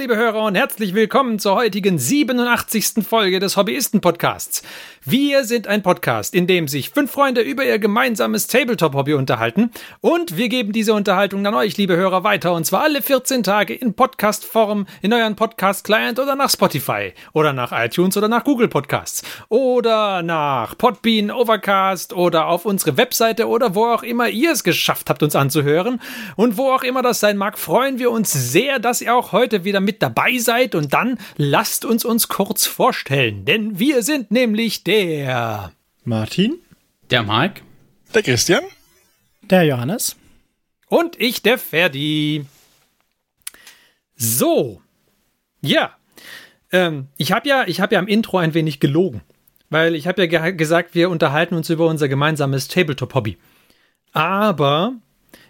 liebe Hörer, und herzlich willkommen zur heutigen 87. Folge des Hobbyisten-Podcasts. Wir sind ein Podcast, in dem sich fünf Freunde über ihr gemeinsames Tabletop-Hobby unterhalten. Und wir geben diese Unterhaltung an euch, liebe Hörer, weiter. Und zwar alle 14 Tage in Podcast-Form, in euren Podcast-Client oder nach Spotify. Oder nach iTunes oder nach Google Podcasts. Oder nach Podbean, Overcast oder auf unsere Webseite oder wo auch immer ihr es geschafft habt, uns anzuhören. Und wo auch immer das sein mag, freuen wir uns sehr, dass ihr auch heute wieder mit dabei seid. Und dann lasst uns uns kurz vorstellen. Denn wir sind nämlich der Martin, der Mike, der Christian, der Johannes und ich, der Ferdi. So, ja, ähm, ich habe ja, ich habe ja im Intro ein wenig gelogen, weil ich habe ja ge gesagt, wir unterhalten uns über unser gemeinsames Tabletop-Hobby. Aber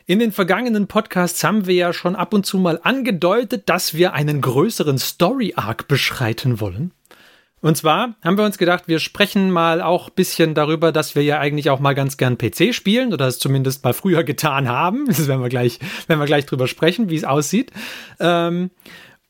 in den vergangenen Podcasts haben wir ja schon ab und zu mal angedeutet, dass wir einen größeren Story-Arc beschreiten wollen. Und zwar haben wir uns gedacht, wir sprechen mal auch ein bisschen darüber, dass wir ja eigentlich auch mal ganz gern PC spielen oder es zumindest mal früher getan haben. Das werden wir gleich, werden wir gleich drüber sprechen, wie es aussieht. Ähm,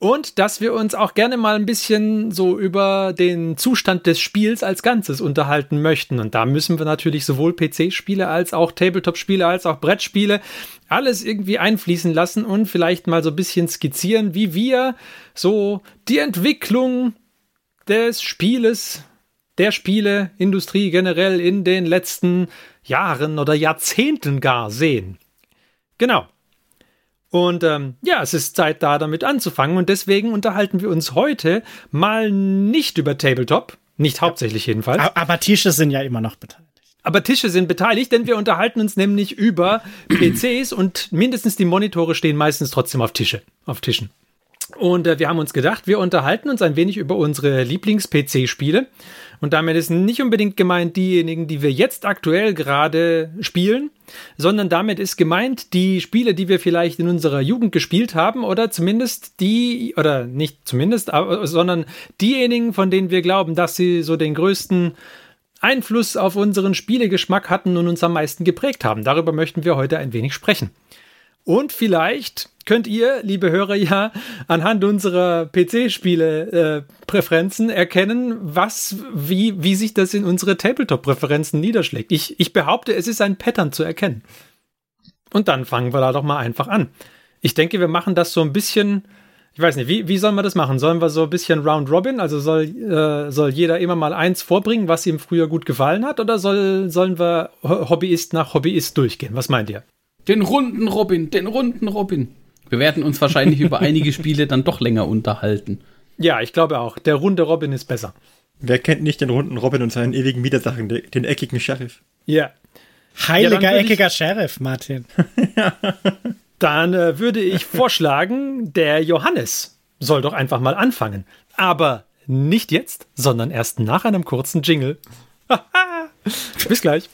und dass wir uns auch gerne mal ein bisschen so über den Zustand des Spiels als Ganzes unterhalten möchten. Und da müssen wir natürlich sowohl PC-Spiele als auch Tabletop-Spiele als auch Brettspiele alles irgendwie einfließen lassen und vielleicht mal so ein bisschen skizzieren, wie wir so die Entwicklung des Spieles, der Spieleindustrie generell in den letzten Jahren oder Jahrzehnten gar sehen. Genau. Und ähm, ja, es ist Zeit da damit anzufangen und deswegen unterhalten wir uns heute mal nicht über Tabletop, nicht hauptsächlich jedenfalls. Aber Tische sind ja immer noch beteiligt. Aber Tische sind beteiligt, denn wir unterhalten uns nämlich über PCs und mindestens die Monitore stehen meistens trotzdem auf Tische, auf Tischen. Und äh, wir haben uns gedacht, wir unterhalten uns ein wenig über unsere Lieblings-PC-Spiele. Und damit ist nicht unbedingt gemeint diejenigen, die wir jetzt aktuell gerade spielen, sondern damit ist gemeint die Spiele, die wir vielleicht in unserer Jugend gespielt haben oder zumindest die, oder nicht zumindest, aber, sondern diejenigen, von denen wir glauben, dass sie so den größten Einfluss auf unseren Spielegeschmack hatten und uns am meisten geprägt haben. Darüber möchten wir heute ein wenig sprechen. Und vielleicht könnt ihr, liebe Hörer, ja anhand unserer PC-Spiele-Präferenzen äh, erkennen, was, wie, wie sich das in unsere Tabletop-Präferenzen niederschlägt. Ich, ich behaupte, es ist ein Pattern zu erkennen. Und dann fangen wir da doch mal einfach an. Ich denke, wir machen das so ein bisschen, ich weiß nicht, wie, wie sollen wir das machen? Sollen wir so ein bisschen Round Robin? Also soll, äh, soll jeder immer mal eins vorbringen, was ihm früher gut gefallen hat? Oder soll, sollen wir Hobbyist nach Hobbyist durchgehen? Was meint ihr? Den runden Robin, den runden Robin. Wir werden uns wahrscheinlich über einige Spiele dann doch länger unterhalten. Ja, ich glaube auch. Der runde Robin ist besser. Wer kennt nicht den runden Robin und seinen ewigen Widersachen, den eckigen Sheriff? Ja. Heiliger, ja, eckiger Sheriff, Martin. Dann äh, würde ich vorschlagen, der Johannes soll doch einfach mal anfangen. Aber nicht jetzt, sondern erst nach einem kurzen Jingle. Bis gleich.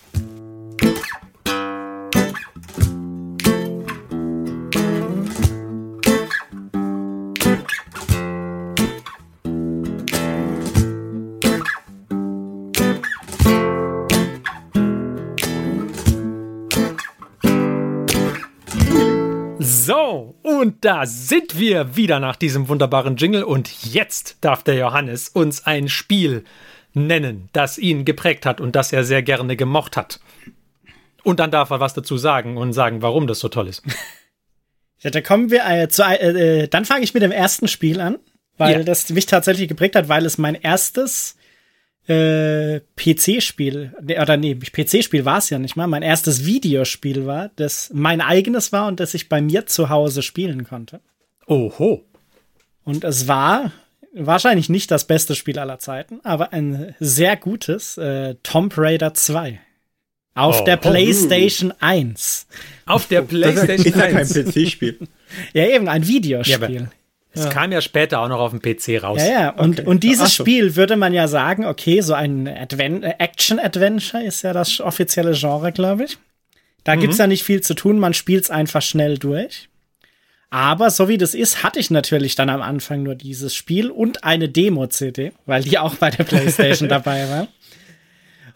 Und da sind wir wieder nach diesem wunderbaren Jingle und jetzt darf der Johannes uns ein Spiel nennen, das ihn geprägt hat und das er sehr gerne gemocht hat. Und dann darf er was dazu sagen und sagen, warum das so toll ist. Ja, da kommen wir äh, zu, äh, äh dann fange ich mit dem ersten Spiel an, weil ja. das mich tatsächlich geprägt hat, weil es mein erstes äh, PC-Spiel, oder nee, PC-Spiel war es ja nicht mal, mein erstes Videospiel war, das mein eigenes war und das ich bei mir zu Hause spielen konnte. Oho. Und es war wahrscheinlich nicht das beste Spiel aller Zeiten, aber ein sehr gutes äh, Tomb Raider 2. Auf oh, der PlayStation oh, 1. Auf der PlayStation 1. Ist ja kein PC-Spiel. ja, eben, ein Videospiel. Ja, es ja. kam ja später auch noch auf dem PC raus. Ja, ja. Und, okay. und dieses so. Spiel würde man ja sagen, okay, so ein Adven Action-Adventure ist ja das offizielle Genre, glaube ich. Da mhm. gibt's ja nicht viel zu tun, man spielt's einfach schnell durch. Aber so wie das ist, hatte ich natürlich dann am Anfang nur dieses Spiel und eine Demo-CD, weil die auch bei der PlayStation dabei war.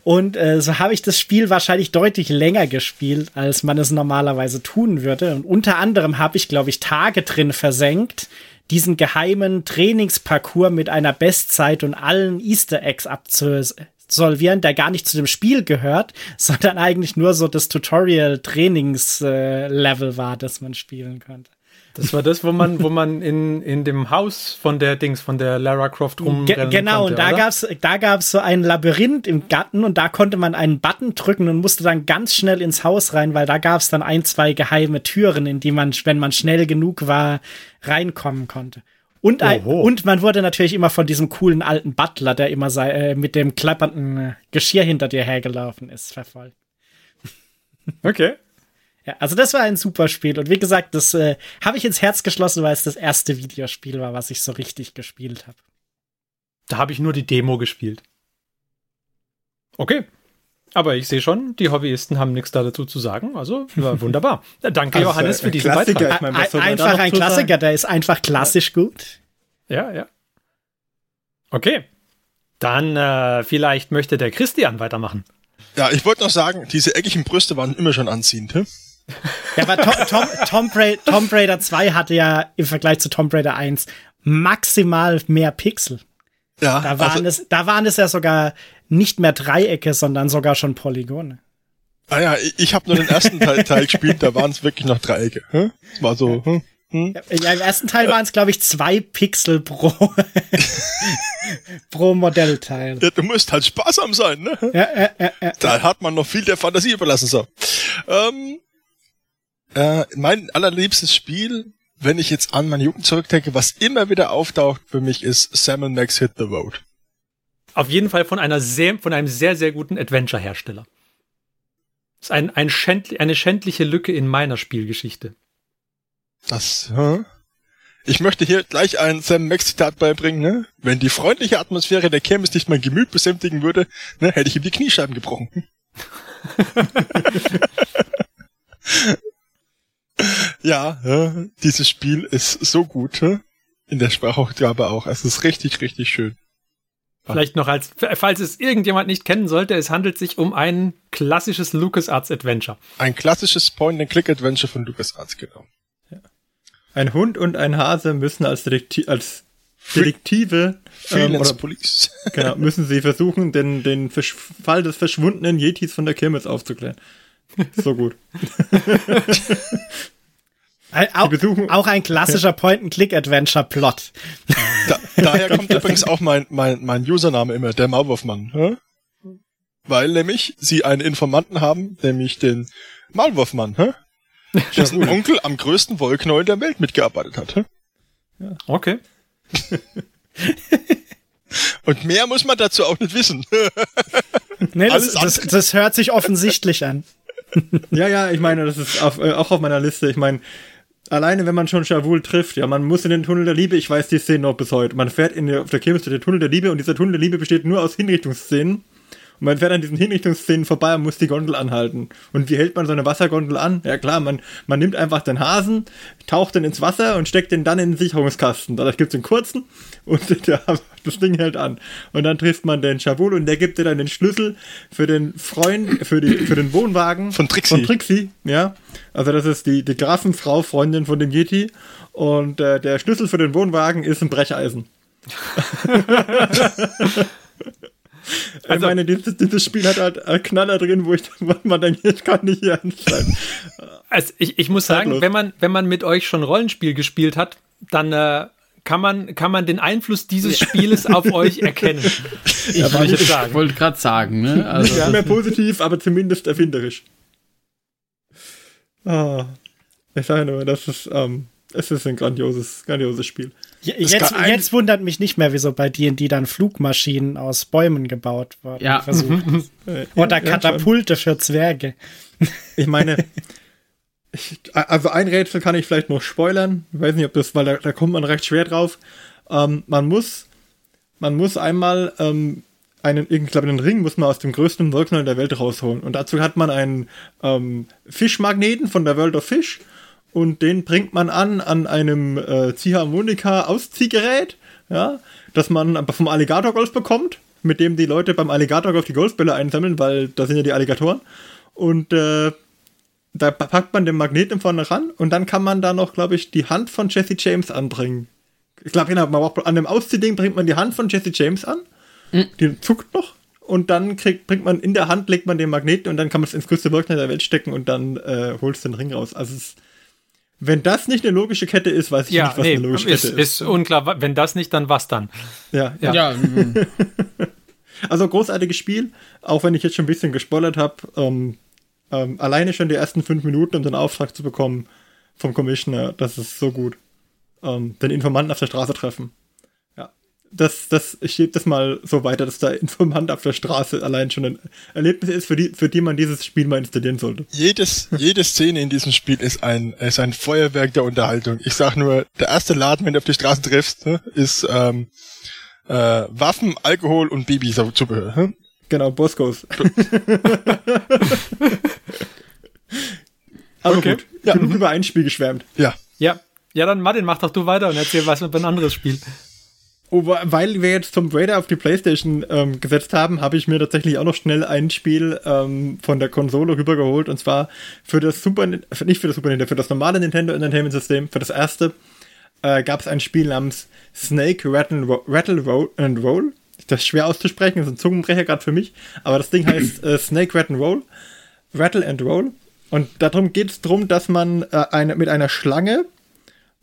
Und äh, so habe ich das Spiel wahrscheinlich deutlich länger gespielt, als man es normalerweise tun würde. Und unter anderem habe ich, glaube ich, Tage drin versenkt, diesen geheimen Trainingsparcours mit einer Bestzeit und allen Easter Eggs abzusolvieren, der gar nicht zu dem Spiel gehört, sondern eigentlich nur so das Tutorial-Trainings-Level war, das man spielen konnte. Das war das, wo man, wo man in, in dem Haus von der Dings, von der Lara Croft rumrennen Ge Genau, konnte, und da oder? gab's, da gab's so ein Labyrinth im Garten und da konnte man einen Button drücken und musste dann ganz schnell ins Haus rein, weil da gab's dann ein, zwei geheime Türen, in die man, wenn man schnell genug war, reinkommen konnte. Und, ein, und man wurde natürlich immer von diesem coolen alten Butler, der immer sei, äh, mit dem klappernden Geschirr hinter dir hergelaufen ist, verfolgt. Okay. Ja, also das war ein super Spiel. Und wie gesagt, das äh, habe ich ins Herz geschlossen, weil es das erste Videospiel war, was ich so richtig gespielt habe. Da habe ich nur die Demo gespielt. Okay. Aber ich sehe schon, die Hobbyisten haben nichts da dazu zu sagen. Also war wunderbar. Ja, Danke, Also, Johannes, äh, für diesen Klassiker. Beitrag. Ich meine, was soll man da einfach ein? Klassiker, der ist einfach klassisch gut. Ja, ja. Okay. Dann äh, vielleicht möchte der Christian weitermachen. Ja, ich wollte noch sagen, diese eckigen Brüste waren immer schon anziehend. Hä? Ja, aber Tom, Tom, Tom, Bra Tomb Raider 2 hatte ja im Vergleich zu Tomb Raider 1 maximal mehr Pixel. Ja, Da waren, also, es, da waren es ja sogar nicht mehr Dreiecke, sondern sogar schon Polygone. ah ja, ich, ich habe nur den ersten Teil, Teil gespielt, da waren es wirklich noch Dreiecke. Hä? Das war so, hm? Hm? Ja, im ersten Teil waren es, glaube ich, zwei Pixel pro, pro Modellteil. Ja, du musst halt sparsam sein, ne? Ja, ja, ja, ja. Da hat man noch viel der Fantasie überlassen. So. Ähm, äh, mein allerliebstes Spiel, wenn ich jetzt an meine Jugend zurückdenke, was immer wieder auftaucht für mich, ist Sam Max Hit the Road. Auf jeden Fall von einer sehr, von einem sehr, sehr guten Adventure-Hersteller. Das ist ein, ein schändli eine schändliche Lücke in meiner Spielgeschichte. Das, hä? Ich möchte hier gleich ein Sam Max Zitat beibringen, ne? Wenn die freundliche Atmosphäre der Kirmes nicht mein Gemüt besänftigen würde, ne, hätte ich ihm die Kniescheiben gebrochen. ja, dieses Spiel ist so gut, in der Sprachausgabe auch. Es ist richtig, richtig schön. Vielleicht noch als, falls es irgendjemand nicht kennen sollte, es handelt sich um ein klassisches LucasArts Adventure. Ein klassisches Point-and-Click-Adventure von LucasArts, genau. Ein Hund und ein Hase müssen als, Detekti als Detektive ähm, oder, Police. genau, müssen sie versuchen, den, den Versch Fall des verschwundenen Yetis von der Kirmes aufzuklären. So gut. Äh, Auch, besuchen- auch ein klassischer Point-and-Click-Adventure-Plot. Da, daher kommt übrigens auch mein, mein, mein Username immer, der Maulwurfmann. hä? Weil nämlich sie einen Informanten haben, nämlich den Maulwurfmann, hä? dessen Onkel am größten Wollknäuel der Welt mitgearbeitet hat. hä? Okay. Und mehr muss man dazu auch nicht wissen. Nee, das, Alles das, das hört sich offensichtlich an. Ja, ja, ich meine, das ist auf, äh, auch auf meiner Liste. Ich meine, alleine wenn man schon Shavul trifft, ja, man muss in den Tunnel der Liebe, ich weiß die Szene noch bis heute. Man fährt in der, auf der Kirmes durch den Tunnel der Liebe und dieser Tunnel der Liebe besteht nur aus Hinrichtungsszenen. Und man fährt an diesen Hinrichtungsszenen vorbei und muss die Gondel anhalten. Und wie hält man so eine Wassergondel an? Ja klar, man, man nimmt einfach den Hasen, taucht den ins Wasser und steckt den dann in den Sicherungskasten. Dadurch gibt's einen kurzen und der, das Ding hält an. Und dann trifft man den Shavul und der gibt dir dann den Schlüssel für den Freund, für, die, für den Wohnwagen Von Trixie. Von Trixie, ja. Also das ist die, die Grafenfrau, Freundin von dem Yeti. Und äh, der Schlüssel für den Wohnwagen ist ein Brecheisen. ich meine, dieses, dieses Spiel hat halt einen Knaller drin, wo ich wo man denkt, ich kann nicht hier sein. Also ich, ich muss sagen, Zeitlos. wenn man, wenn man mit euch schon Rollenspiel gespielt hat, dann äh, kann, man, kann man den Einfluss dieses Spieles auf euch erkennen. Ich würde jetzt Ich wollte gerade sagen, ne? Also, Nicht mehr positiv, aber zumindest erfinderisch. Ah, ich sage nur, das ist, ähm, es ist ein grandioses, grandioses Spiel. Je- Jetzt, jetzt wundert mich nicht mehr, wieso bei D&D dann Flugmaschinen aus Bäumen gebaut wurden. Ja. Oder. Katapulte für Zwerge. Ich meine, ich, also ein Rätsel kann ich vielleicht noch spoilern. Ich weiß nicht, ob das, weil da, da kommt man recht schwer drauf. Ähm, man muss, man muss einmal ähm, einen, ich glaube, einen Ring muss man aus dem größten Wollknäuel der Welt rausholen. Und dazu hat man einen ähm, Fischmagneten von der World of Fish und den bringt man an an einem äh, Ziehharmonika-Ausziehgerät, ja, das man vom Alligator-Golf bekommt, mit dem die Leute beim Alligator-Golf die Golfbälle einsammeln, weil da sind ja die Alligatoren. Und äh, da packt man den Magneten vorne ran und dann kann man da noch, glaube ich, die Hand von Jesse James anbringen. Ich glaube, genau, man braucht, an dem Ausziehding bringt man die Hand von Jesse James an. Mhm. Die zuckt noch. Und dann kriegt, bringt man in der Hand, legt man den Magneten und dann kann man es ins größte Wölkchen der Welt stecken und dann äh, holst du den Ring raus. Also es, wenn das nicht eine logische Kette ist, weiß ich Ja, nicht, was nee, eine logische ist, Kette ist unklar. Wenn das nicht, dann was dann? Ja, ja. Ja. Also großartiges Spiel, auch wenn ich jetzt schon ein bisschen gespoilert habe. Ähm, ähm, alleine schon die ersten fünf Minuten, um den Auftrag zu bekommen vom Commissioner, das ist so gut. Ähm, den Informanten auf der Straße treffen. Das, das, ich gebe das mal so weiter, dass der Informant auf der Straße allein schon ein Erlebnis ist, für die, für die man dieses Spiel mal installieren sollte. Jedes, jede Szene in diesem Spiel ist ein, ist ein Feuerwerk der Unterhaltung. Ich sag nur, der erste Laden, wenn du auf die Straße triffst, ne, ist ähm, äh, Waffen, Alkohol und Babyzubehör. Hm? Genau, Boscos. Aber Okay. gut, ja. genug über ein Spiel geschwärmt. Ja. Ja. Ja, dann Martin, mach doch du weiter und erzähl was über ein anderes Spiel. Oh, weil wir jetzt Tomb Raider auf die Playstation ähm, gesetzt haben, habe ich mir tatsächlich auch noch schnell ein Spiel ähm, von der Konsole rübergeholt. Und zwar für das Super, nicht für das Super Nintendo, für das normale Nintendo Entertainment System, für das erste äh, gab es ein Spiel namens Snake Rattle, Rattle Roll and Roll. Das ist schwer auszusprechen, das ist ein Zungenbrecher gerade für mich, aber das Ding heißt äh, Snake Rattle Roll, Rattle and Roll. Und darum geht es darum, dass man äh, eine, mit einer Schlange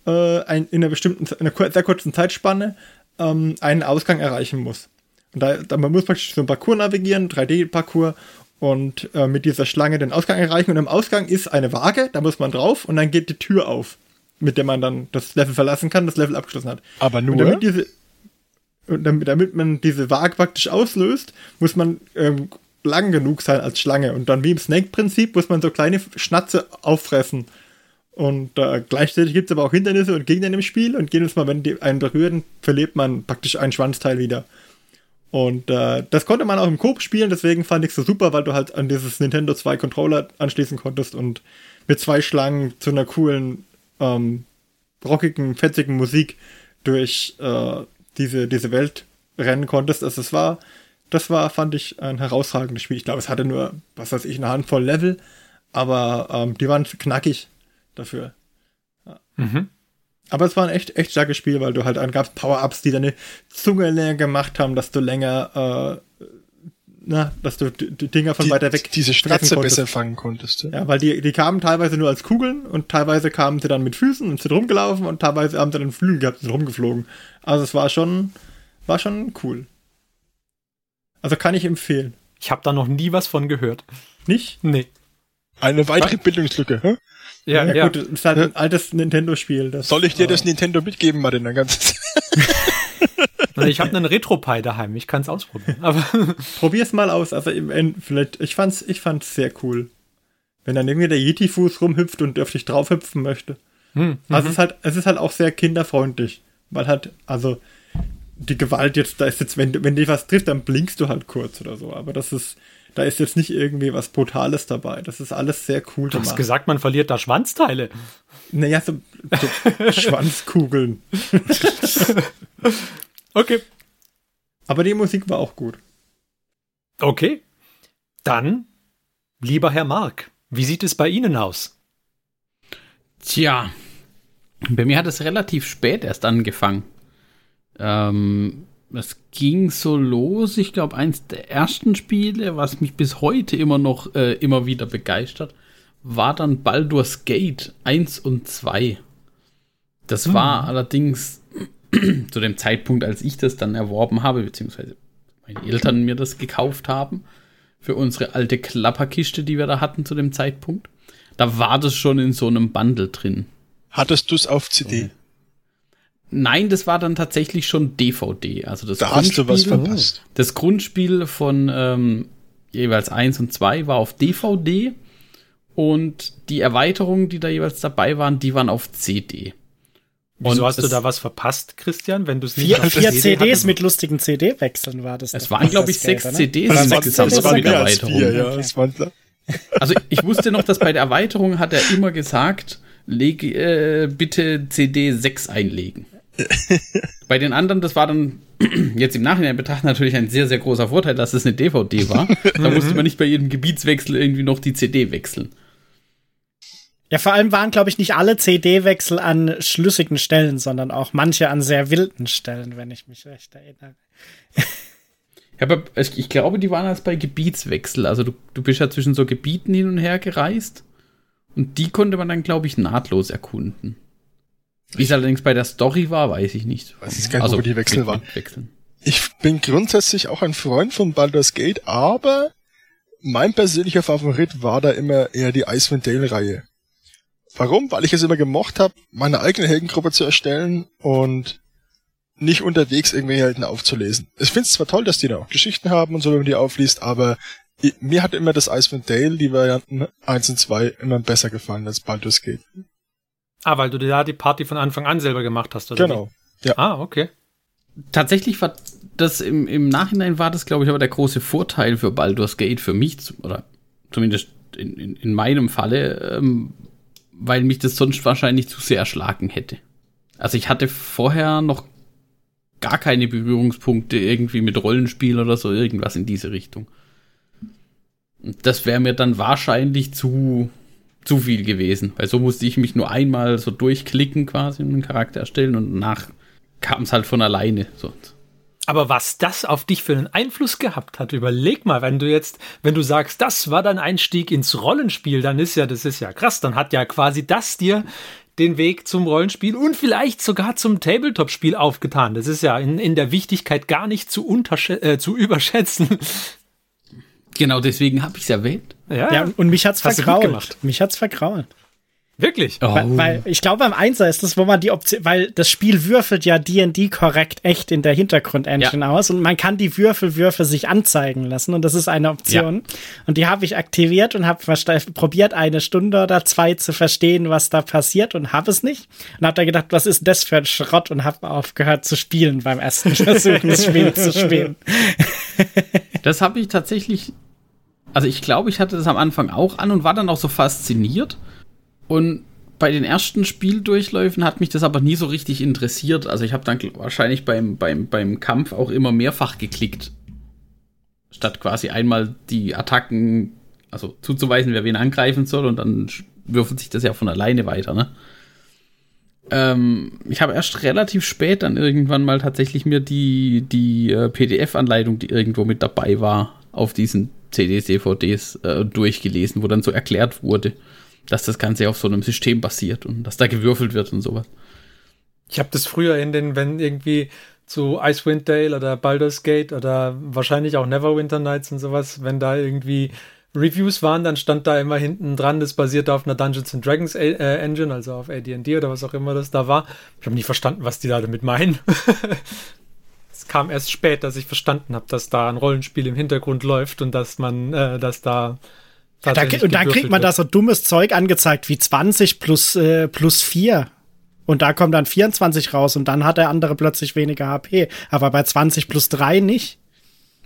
äh, ein, in einer bestimmten, in einer sehr kurzen Zeitspanne ähm, einen Ausgang erreichen muss. Und da, da man muss praktisch so ein Parcours navigieren, 3D-Parcours und äh, mit dieser Schlange den Ausgang erreichen. Und im Ausgang ist eine Waage, da muss man drauf und dann geht die Tür auf, mit der man dann das Level verlassen kann, das Level abgeschlossen hat. Aber Und nur. damit diese, und damit, damit man diese Waage praktisch auslöst, muss man ähm, lang genug sein als Schlange. Und dann wie im Snake-Prinzip muss man so kleine Schnatze auffressen. Und äh, gleichzeitig gibt es aber auch Hindernisse und Gegner im Spiel. Und jedes Mal, wenn die einen berühren, verliert man praktisch ein Schwanzteil wieder. Und äh, das konnte man auch im Coop spielen, deswegen fand ich es so super, weil du halt an dieses Nintendo 2 Controller anschließen konntest und mit zwei Schlangen zu einer coolen, ähm, rockigen, fetzigen Musik durch äh, diese, diese Welt rennen konntest. Also es war, das war, fand ich, ein herausragendes Spiel. Ich glaube, es hatte nur, was weiß ich, eine Handvoll Level, aber ähm, die waren knackig dafür. Mhm. Aber es war ein echt, echt starkes Spiel, weil du halt dann gab's Power-Ups, die deine Zunge länger gemacht haben, dass du länger, äh, na, dass du Dinger von die, weiter weg diese konntest. besser fangen konntest. Ja. Ja, weil die, die kamen teilweise nur als Kugeln und teilweise kamen sie dann mit Füßen und sind rumgelaufen und teilweise haben sie dann Flügel gehabt und sind rumgeflogen. Also es war schon, war schon cool. Also kann ich empfehlen. Ich habe da noch nie was von gehört. Nicht? Nee. Eine weitere Bildungslücke. Hä? Ja, ja. gut, es ist halt ein altes Nintendo-Spiel. das, Soll ich dir äh, das Nintendo mitgeben, Martin? Dann ganz Ich habe einen Retro-Pi daheim. Ich kann es ausprobieren. Aber Probier's mal aus. Also im End, vielleicht, ich fand's, ich fand's sehr cool. Wenn dann irgendwie der Yeti-Fuß rumhüpft und auf dich draufhüpfen möchte. hm, Also es ist halt, es ist halt auch sehr kinderfreundlich. Weil halt, also die Gewalt jetzt, da ist jetzt, wenn, du- wenn dich was trifft, dann blinkst du halt kurz oder so. Aber das ist, da ist jetzt nicht irgendwie was Brutales dabei. Das ist alles sehr cool du hast gemacht. gesagt, man verliert da Schwanzteile. Naja, so, so Schwanzkugeln. Okay. Aber die Musik war auch gut. Okay. Dann, lieber Herr Mark, wie sieht es bei Ihnen aus? Tja, bei mir hat es relativ spät erst angefangen. Ähm, es ging so los, ich glaube, eins der ersten Spiele, was mich bis heute immer noch äh, immer wieder begeistert, war dann Baldur's Gate 1 und 2. Das war allerdings zu dem Zeitpunkt, als ich das dann erworben habe, beziehungsweise meine Eltern mir das gekauft haben, für unsere alte Klapperkiste, die wir da hatten zu dem Zeitpunkt. Da war das schon in so einem Bundle drin. hattest du es auf CD. Nein, das war dann tatsächlich schon DVD. Also das Da hast du was Grundspiel- verpasst. Das Grundspiel von ähm, jeweils 1 und 2 war auf DVD und die Erweiterungen, die da jeweils dabei waren, die waren auf CD. Wieso Und hast du da was verpasst, Christian, wenn du es nicht Vier, vier CD CDs mit lustigen CD-Wechseln war das. Es waren, glaube ich, das sechs oder? CDs insgesamt CDs? mit mehr als Erweiterung. vier, ja. Das Also ich wusste noch, dass bei der Erweiterung hat er immer gesagt, leg äh, bitte CD 6 einlegen. Bei den anderen, das war dann jetzt im Nachhinein betrachtet natürlich ein sehr, sehr großer Vorteil, dass es eine DVD war. Da musste man nicht bei jedem Gebietswechsel irgendwie noch die CD wechseln. Ja, vor allem waren, glaube ich, nicht alle CD-Wechsel an schlüssigen Stellen, sondern auch manche an sehr wilden Stellen, wenn ich mich recht erinnere. Ja, aber ich, ich glaube, die waren als bei Gebietswechsel. Also du, du bist ja zwischen so Gebieten hin und her gereist. Und die konnte man dann, glaube ich, nahtlos erkunden. Wie es allerdings bei der Story war, weiß ich nicht. Weiß ich gar nicht, also, wo die Wechsel waren. Wechseln. Ich bin grundsätzlich auch ein Freund von Baldur's Gate, aber mein persönlicher Favorit war da immer eher die Icewind Dale-Reihe. Warum? Weil ich es immer gemocht habe, meine eigene Heldengruppe zu erstellen und nicht unterwegs irgendwelche Helden aufzulesen. Ich finde es zwar toll, dass die da auch Geschichten haben und so, wenn man die aufliest, aber mir hat immer das Icewind Dale, die Varianten 1 und 2, immer besser gefallen als Baldur's Gate. Ah, weil du da die Party von Anfang an selber gemacht hast, oder? Genau. Wie? Ja. Ah, okay. Tatsächlich war das im, im Nachhinein war das, glaube ich, aber der große Vorteil für Baldur's Gate für mich, oder zumindest in, in, in meinem Falle, ähm, weil mich das sonst wahrscheinlich zu sehr erschlagen hätte. Also ich hatte vorher noch gar keine Berührungspunkte irgendwie mit Rollenspiel oder so, irgendwas in diese Richtung. Und das wäre mir dann wahrscheinlich zu, zu viel gewesen, weil so musste ich mich nur einmal so durchklicken quasi und einen Charakter erstellen und danach kam es halt von alleine. So. Aber was das auf dich für einen Einfluss gehabt hat, überleg mal, wenn du jetzt, wenn du sagst, das war dein Einstieg ins Rollenspiel, dann ist ja, das ist ja krass, dann hat ja quasi das dir den Weg zum Rollenspiel und vielleicht sogar zum Tabletop-Spiel aufgetan. Das ist ja in, in der Wichtigkeit gar nicht zu, äh, zu überschätzen. Genau, deswegen habe ich es erwähnt. Ja, ja, und mich hat's vergrault. Mich hat's vergrault. Wirklich? Oh. Weil, weil, ich glaube, am Einser ist das, wo man die Option, weil das Spiel würfelt ja D&D korrekt echt in der Hintergrund-Engine ja. aus und man kann die Würfelwürfe sich anzeigen lassen und das ist eine Option. Ja. Und die habe ich aktiviert und habe probiert, eine Stunde oder zwei zu verstehen, was da passiert und habe es nicht. Und habe da gedacht, was ist das für ein Schrott und habe aufgehört zu spielen beim ersten Versuch, das Spiel zu spielen. Das habe ich tatsächlich, also ich glaube, ich hatte das am Anfang auch an und war dann auch so fasziniert und bei den ersten Spieldurchläufen hat mich das aber nie so richtig interessiert. Also ich habe dann wahrscheinlich beim, beim, beim Kampf auch immer mehrfach geklickt. Statt quasi einmal die Attacken, also zuzuweisen, wer wen angreifen soll und dann würfelt sich das ja von alleine weiter, ne? Ähm, ich habe erst relativ spät dann irgendwann mal tatsächlich mir die, die äh, PDF-Anleitung, die irgendwo mit dabei war, auf diesen CDs, DVDs äh, durchgelesen, wo dann so erklärt wurde, dass das Ganze auf so einem System basiert und dass da gewürfelt wird und sowas. Ich habe das früher in den, wenn irgendwie zu Icewind Dale oder Baldur's Gate oder wahrscheinlich auch Neverwinter Nights und sowas, wenn da irgendwie Reviews waren, dann stand da immer hinten dran, das basiert auf einer Dungeons and Dragons äh, Engine, also auf AD&D oder was auch immer das da war. Ich habe nicht verstanden, was die da damit meinen. es kam erst spät, dass ich verstanden habe, dass da ein Rollenspiel im Hintergrund läuft und dass man, äh, dass da da, und dann kriegt man da so dummes Zeug angezeigt wie 20 plus, äh, plus 4. Und da kommt dann 24 raus und dann hat der andere plötzlich weniger HP. Aber bei 20 plus 3 nicht.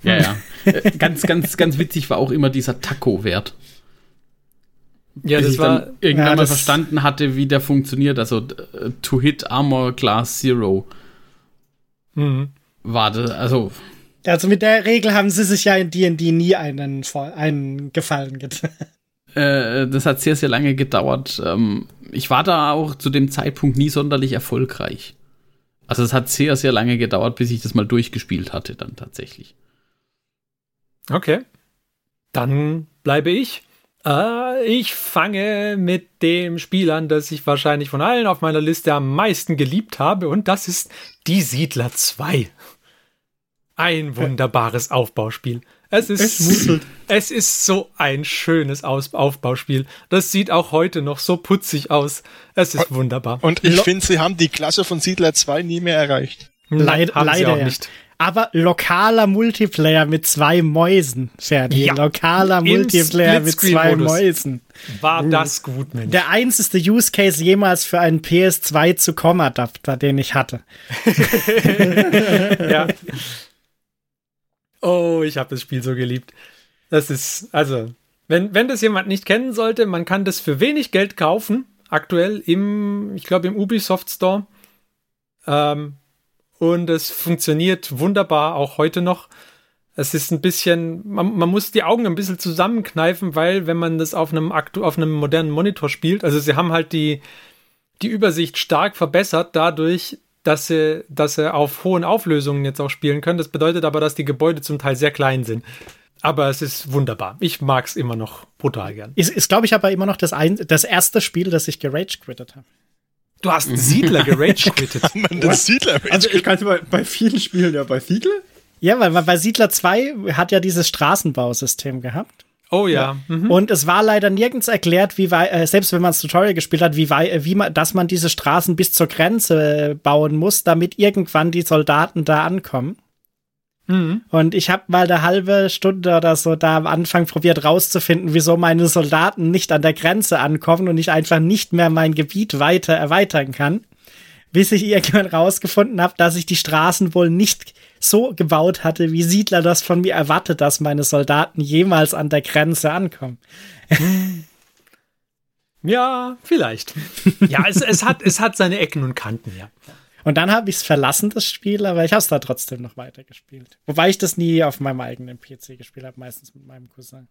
Ja, ja. Äh, ganz, ganz, ganz witzig war auch immer dieser Taco-Wert. Ja, Bis das ich war dann irgendwann ja, mal verstanden hatte, wie der funktioniert. Also uh, to hit Armor Class Zero. Mhm. War das, also also mit der Regel haben sie sich ja in D&D nie einen, einen Gefallen getan. Äh, das hat sehr, sehr lange gedauert. Ähm, ich war da auch zu dem Zeitpunkt nie sonderlich erfolgreich. Also es hat sehr, sehr lange gedauert, bis ich das mal durchgespielt hatte dann tatsächlich. Okay. Dann bleibe ich. Äh, ich fange mit dem Spiel an, das ich wahrscheinlich von allen auf meiner Liste am meisten geliebt habe, und das ist Die Siedler 2. Ein wunderbares Aufbauspiel. Es ist, es, es ist so ein schönes Aus Aufbauspiel. Das sieht auch heute noch so putzig aus. Es ist und, wunderbar. Und ich finde, sie haben die Klasse von Siedler 2 nie mehr erreicht. Leid, haben leider ja. nicht. Aber lokaler Multiplayer mit zwei Mäusen, Ferdi. Ja. Lokaler Multiplayer mit zwei Mäusen. War das gut, Mensch. Der einzige Use Case jemals für einen PS2 zu Com-Adapter, den ich hatte. ja. Oh, ich habe das Spiel so geliebt. Das ist, also, wenn, wenn das jemand nicht kennen sollte, man kann das für wenig Geld kaufen. Aktuell im, ich glaube, im Ubisoft Store. Ähm, und es funktioniert wunderbar, auch heute noch. Es ist ein bisschen, man, man, muss die Augen ein bisschen zusammenkneifen, weil wenn man das auf einem, aktu auf einem modernen Monitor spielt, also sie haben halt die, die Übersicht stark verbessert dadurch, dass sie, dass sie auf hohen Auflösungen jetzt auch spielen können. Das bedeutet aber, dass die Gebäude zum Teil sehr klein sind. Aber es ist wunderbar. Ich mag es immer noch brutal gern. Ist, ist glaube ich, aber immer noch das, ein, das erste Spiel, das ich gerage-quittet habe. Du hast Siedler gerage-quittet. Siedler also ich kann es bei, bei vielen Spielen ja bei Siedler. Ja, weil, weil bei Siedler 2 hat ja dieses Straßenbausystem gehabt. Oh ja. ja. Mhm. Und es war leider nirgends erklärt, wie weit, äh, selbst wenn man das Tutorial gespielt hat, wie weit, äh, wie man, dass man diese Straßen bis zur Grenze bauen muss, damit irgendwann die Soldaten da ankommen. Mhm. Und ich habe mal eine halbe Stunde oder so da am Anfang probiert rauszufinden, wieso meine Soldaten nicht an der Grenze ankommen und ich einfach nicht mehr mein Gebiet weiter erweitern kann. Bis ich irgendwann rausgefunden habe, dass ich die Straßen wohl nicht so gebaut hatte, wie Siedler das von mir erwartet, dass meine Soldaten jemals an der Grenze ankommen. Ja, vielleicht. Ja, es, es, hat, es hat seine Ecken und Kanten, ja. Und dann habe ich es verlassen, das Spiel, aber ich habe es da trotzdem noch weiter gespielt. Wobei ich das nie auf meinem eigenen PC gespielt habe, meistens mit meinem Cousin.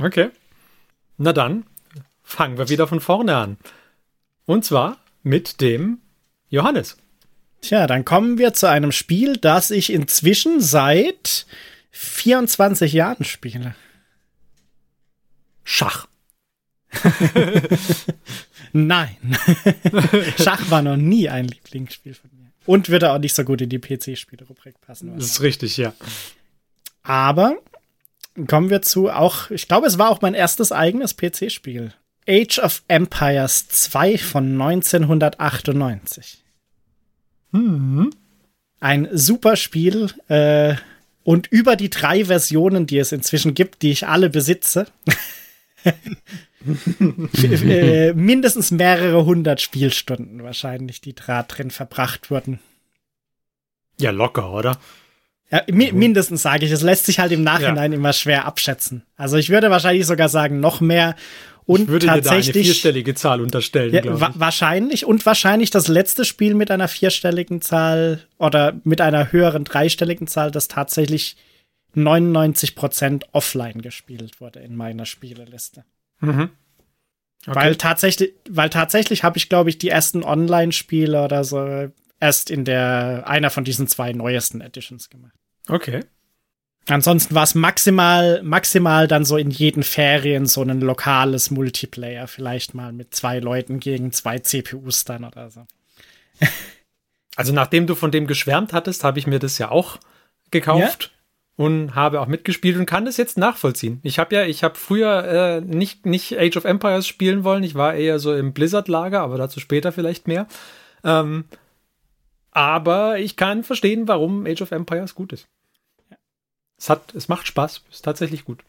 Okay. Na dann, fangen wir wieder von vorne an. Und zwar mit dem Johannes. Tja, dann kommen wir zu einem Spiel, das ich inzwischen seit 24 Jahren spiele. Schach. Nein. Schach war noch nie ein Lieblingsspiel von mir. Und würde auch nicht so gut in die PC-Spiele-Rubrik passen. Das ist richtig, ja. Aber kommen wir zu auch, ich glaube, es war auch mein erstes eigenes PC-Spiel. Age of Empires 2 von 1998. Mhm. Ein super Spiel äh, und über die drei Versionen, die es inzwischen gibt, die ich alle besitze, äh, mindestens mehrere hundert Spielstunden wahrscheinlich, die da drin verbracht wurden. Ja, locker, oder? Ja, mi mindestens sage ich. Es lässt sich halt im Nachhinein ja. immer schwer abschätzen. Also ich würde wahrscheinlich sogar sagen, noch mehr. Und ich würde tatsächlich, dir da eine vierstellige Zahl unterstellen, ja, wa Wahrscheinlich und wahrscheinlich das letzte Spiel mit einer vierstelligen Zahl oder mit einer höheren dreistelligen Zahl, das tatsächlich 99% offline gespielt wurde in meiner Spieleliste. Mhm. Okay. Weil tatsächlich, weil tatsächlich habe ich, glaube ich, die ersten Online-Spiele oder so erst in der einer von diesen zwei neuesten Editions gemacht. Okay. Ansonsten war es maximal, maximal dann so in jeden Ferien so ein lokales Multiplayer, vielleicht mal mit zwei Leuten gegen zwei CPUs dann oder so. Also nachdem du von dem geschwärmt hattest, habe ich mir das ja auch gekauft? Und habe auch mitgespielt und kann das jetzt nachvollziehen. Ich habe ja, ich habe früher äh, nicht, nicht Age of Empires spielen wollen, ich war eher so im Blizzard-Lager, aber dazu später vielleicht mehr. Ähm, aber ich kann verstehen, warum Age of Empires gut ist. Es hat, es macht Spaß, ist tatsächlich gut.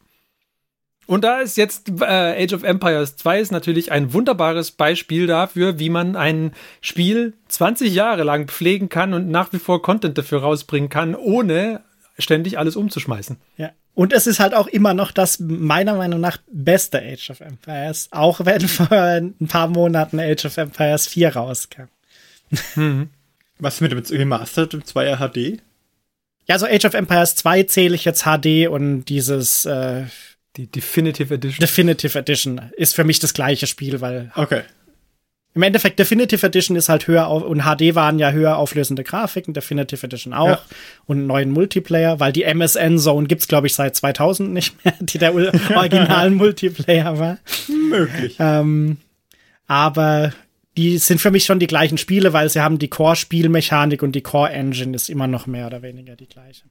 Und da ist jetzt äh, Age of Empires 2 ist natürlich ein wunderbares Beispiel dafür, wie man ein Spiel 20 Jahre lang pflegen kann und nach wie vor Content dafür rausbringen kann, ohne ständig alles umzuschmeißen. Ja. Und es ist halt auch immer noch das meiner Meinung nach beste Age of Empires, auch wenn vor ein paar Monaten Age of Empires 4 rauskam. Hm. Was mit dem Remastered 2er HD? Ja, so Age of Empires 2 zähle ich jetzt HD und dieses äh, die Definitive Edition. Definitive Edition ist für mich das gleiche Spiel, weil Okay. Im Endeffekt, Definitive Edition ist halt höher auf, und HD waren ja höher auflösende Grafiken, Definitive Edition auch ja. und einen neuen Multiplayer, weil die MSN Zone gibt's glaube ich seit 2000 nicht mehr, die der originalen Multiplayer war. Möglich. Ähm, aber die sind für mich schon die gleichen Spiele, weil sie haben die Core-Spielmechanik und die Core-Engine ist immer noch mehr oder weniger die gleiche.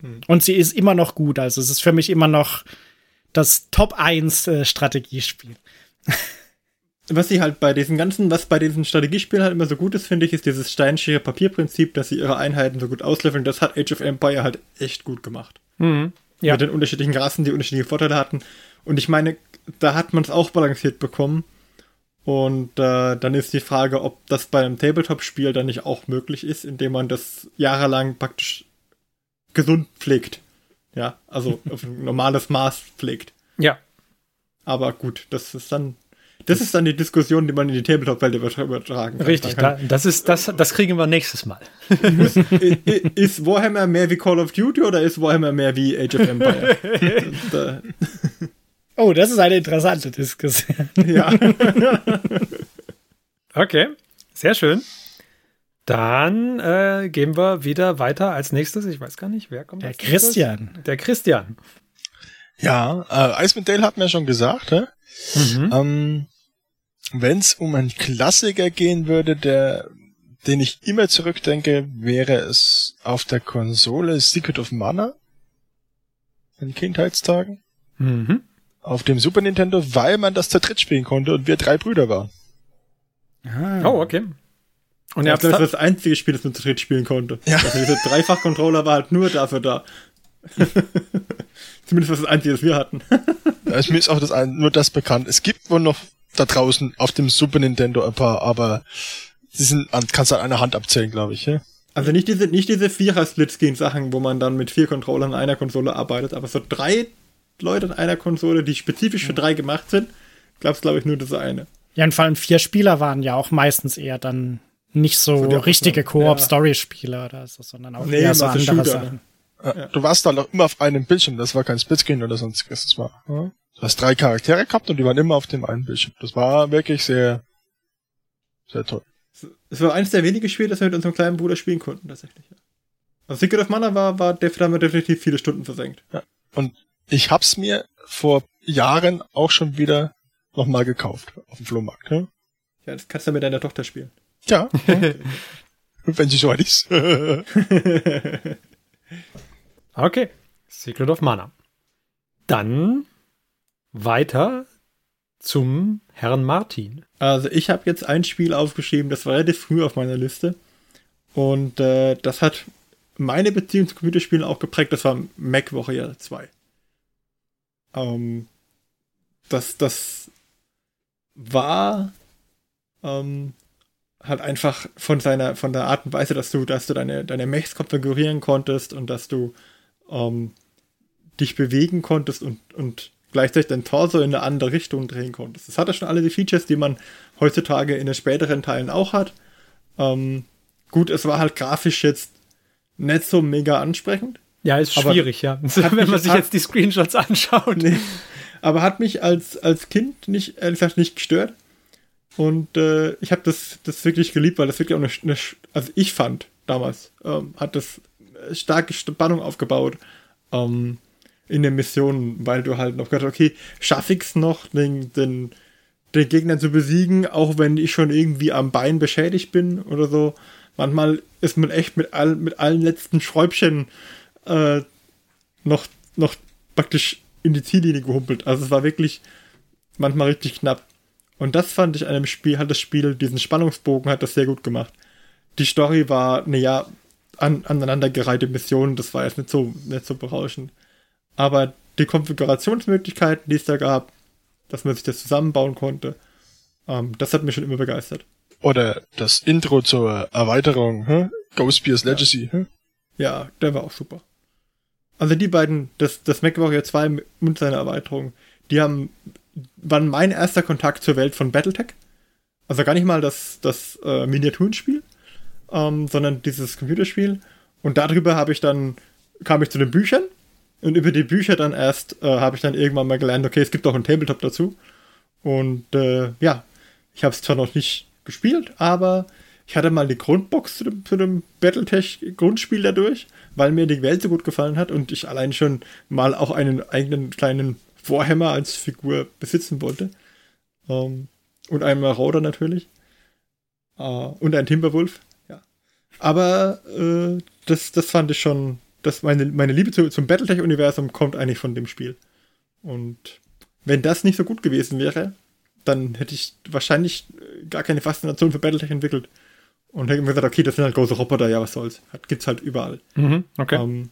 Mhm. Und sie ist immer noch gut, also es ist für mich immer noch das Top 1 äh, Strategiespiel. was ich halt bei diesen ganzen, was bei diesen Strategiespielen halt immer so gut ist, finde ich, ist dieses Steinschere Papierprinzip, dass sie ihre Einheiten so gut auslöffeln. Das hat Age of Empire halt echt gut gemacht. Mhm. Ja. Mit den unterschiedlichen Rassen, die unterschiedliche Vorteile hatten. Und ich meine, da hat man es auch balanciert bekommen. Und äh, dann ist die Frage, ob das bei einem Tabletop-Spiel dann nicht auch möglich ist, indem man das jahrelang praktisch gesund pflegt. Ja, also auf ein normales Maß pflegt. Ja. Aber gut, das ist dann das ist dann die Diskussion, die man in die Tabletop-Welt übertragen kann. Richtig, da, das, ist, das, das kriegen wir nächstes Mal. Muss, ist Warhammer mehr wie Call of Duty oder ist Warhammer mehr wie Age of Empire? da, oh, das ist eine interessante Diskussion. Ja. okay, sehr schön. Dann äh, gehen wir wieder weiter als nächstes. Ich weiß gar nicht, wer kommt. Der Christian. Nächstes? Der Christian. Ja, äh, Icewind Dale hat mir schon gesagt, hä? Mhm. Ähm, Wenn es um einen Klassiker gehen würde, der, den ich immer zurückdenke, wäre es auf der Konsole Secret of Mana in Kindheitstagen. Mhm. Auf dem Super Nintendo, weil man das zu dritt spielen konnte und wir drei Brüder waren. Ah. Oh, okay. Und er hat das, das einzige Spiel, das man zu dritt spielen konnte. Ja. Also dieser Dreifach-Controller war halt nur dafür da. Zumindest was das Einzige, das wir hatten. also mir ist auch das ein, nur das bekannt. Es gibt wohl noch da draußen auf dem Super Nintendo ein paar, aber die sind, kannst du an einer Hand abzählen, glaube ich. Ja? Also nicht diese, nicht diese Vierer-Splitscreen-Sachen, wo man dann mit vier Controllern an einer Konsole arbeitet, aber so drei Leute an einer Konsole, die spezifisch für drei gemacht sind, glaubst glaube ich nur das eine. Ja, und vor allem vier Spieler waren ja auch meistens eher dann nicht so, so richtige Koop-Story-Spiele ja. oder so, sondern auch nee, eher so andere Shooter. Sachen. Ja. Du warst dann auch immer auf einem Bildschirm, das war kein Splitscreen oder sonstiges. Das war, ja. Du hast drei Charaktere gehabt und die waren immer auf dem einen Bildschirm. Das war wirklich sehr, sehr toll. Es war eines der wenigen Spiele, das wir mit unserem kleinen Bruder spielen konnten, tatsächlich. Also Secret of Mana war, war da haben wir definitiv viele Stunden versenkt. Ja. Und ich hab's mir vor Jahren auch schon wieder nochmal gekauft auf dem Flohmarkt. Ja? ja, das kannst du mit deiner Tochter spielen. Ja. Wenn sie so weit ist. okay. Secret of Mana. Dann weiter zum Herrn Martin. Also ich habe jetzt ein Spiel aufgeschrieben, das war relativ früh auf meiner Liste. Und äh, das hat meine Beziehung zu Computerspielen auch geprägt. Das war Mac Warrior 2. Ähm, das, das war ähm, halt einfach von seiner, von der Art und Weise, dass du, dass du deine, deine Mechs konfigurieren konntest und dass du ähm, dich bewegen konntest und, und gleichzeitig dein Torso in eine andere Richtung drehen konntest. Das hatte schon alle die Features, die man heutzutage in den späteren Teilen auch hat. Ähm, gut, es war halt grafisch jetzt nicht so mega ansprechend. Ja, ist schwierig, ja. Wenn man sich jetzt die Screenshots anschaut. Nee, aber hat mich als, als Kind nicht, ehrlich gesagt, nicht gestört. Und äh, ich habe das, das wirklich geliebt, weil das wirklich auch eine, eine also ich fand damals, ähm, hat das starke Spannung aufgebaut ähm, in den Missionen, weil du halt noch gedacht okay, schaffe ich es noch, den, den, den Gegner zu besiegen, auch wenn ich schon irgendwie am Bein beschädigt bin oder so. Manchmal ist man echt mit, all, mit allen letzten Schräubchen äh, noch, noch praktisch in die Ziellinie gehumpelt. Also es war wirklich manchmal richtig knapp. Und das fand ich an dem Spiel, hat das Spiel, diesen Spannungsbogen hat das sehr gut gemacht. Die Story war, naja, an, aneinandergereihte Missionen, das war jetzt nicht so, nicht so berauschend. Aber die Konfigurationsmöglichkeiten, die es da gab, dass man sich das zusammenbauen konnte, ähm, das hat mich schon immer begeistert. Oder das Intro zur Erweiterung, hm? Ghostbears Legacy. Ja. Hm? ja, der war auch super. Also die beiden, das, das MacWarrior 2 und seine Erweiterung, die haben war mein erster Kontakt zur Welt von Battletech. Also gar nicht mal das, das äh, Miniaturenspiel, ähm, sondern dieses Computerspiel. Und darüber habe ich dann, kam ich zu den Büchern. Und über die Bücher dann erst äh, habe ich dann irgendwann mal gelernt, okay, es gibt auch ein Tabletop dazu. Und äh, ja, ich habe es zwar noch nicht gespielt, aber ich hatte mal die Grundbox zu dem, zu dem Battletech-Grundspiel dadurch, weil mir die Welt so gut gefallen hat und ich allein schon mal auch einen eigenen kleinen Warhammer als Figur besitzen wollte. Ähm, und einen Marauder natürlich. Äh, und ein Timberwolf. Aber äh, das, das fand ich schon, dass meine, meine Liebe zu, zum Battletech-Universum kommt eigentlich von dem Spiel. Und wenn das nicht so gut gewesen wäre, dann hätte ich wahrscheinlich gar keine Faszination für Battletech entwickelt. Und hätte mir gesagt, okay, das sind halt große Roboter, ja, was soll's. Hat, gibt's halt überall. Mhm, okay. Ähm,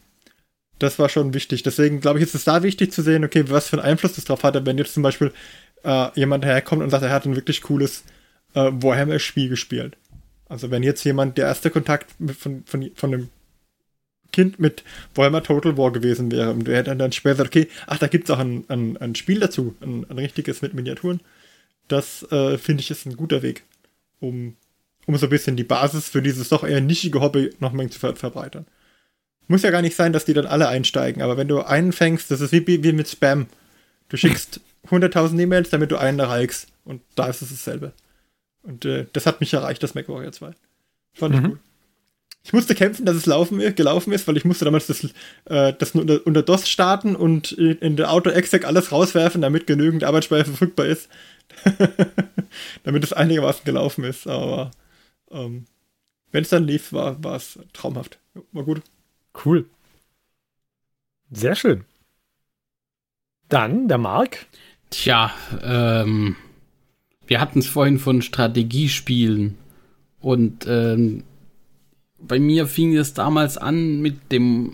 das war schon wichtig. Deswegen glaube ich, ist es da wichtig zu sehen, okay, was für einen Einfluss das drauf hat, wenn jetzt zum Beispiel äh, jemand herkommt und sagt, er hat ein wirklich cooles äh, Warhammer-Spiel gespielt. Also wenn jetzt jemand der erste Kontakt von, von, von einem Kind mit Warhammer Total War gewesen wäre und der hätte dann später okay, ach, da gibt es auch ein, ein, ein Spiel dazu, ein, ein richtiges mit Miniaturen, Das äh, finde ich ist ein guter Weg, um, um so ein bisschen die Basis für dieses doch eher nischige Hobby noch mal zu ver verbreitern. Muss ja gar nicht sein, dass die dann alle einsteigen, aber wenn du einen fängst, das ist wie, wie mit Spam. Du schickst 100.000 E-Mails, damit du einen erreichst. Und da ist es dasselbe. Und äh, das hat mich erreicht, das MacWarrior 2. Fand ich Mhm. gut. Ich musste kämpfen, dass es laufen, gelaufen ist, weil ich musste damals das, äh, das unter, unter DOS starten und in der Auto-Exec alles rauswerfen, damit genügend Arbeitsspeicher verfügbar ist. damit es einigermaßen gelaufen ist. Aber ähm, wenn es dann lief, war war es traumhaft. War gut. Cool. Sehr schön. Dann der Marc. Tja, ähm, wir hatten es vorhin von Strategiespielen und ähm, bei mir fing es damals an mit dem,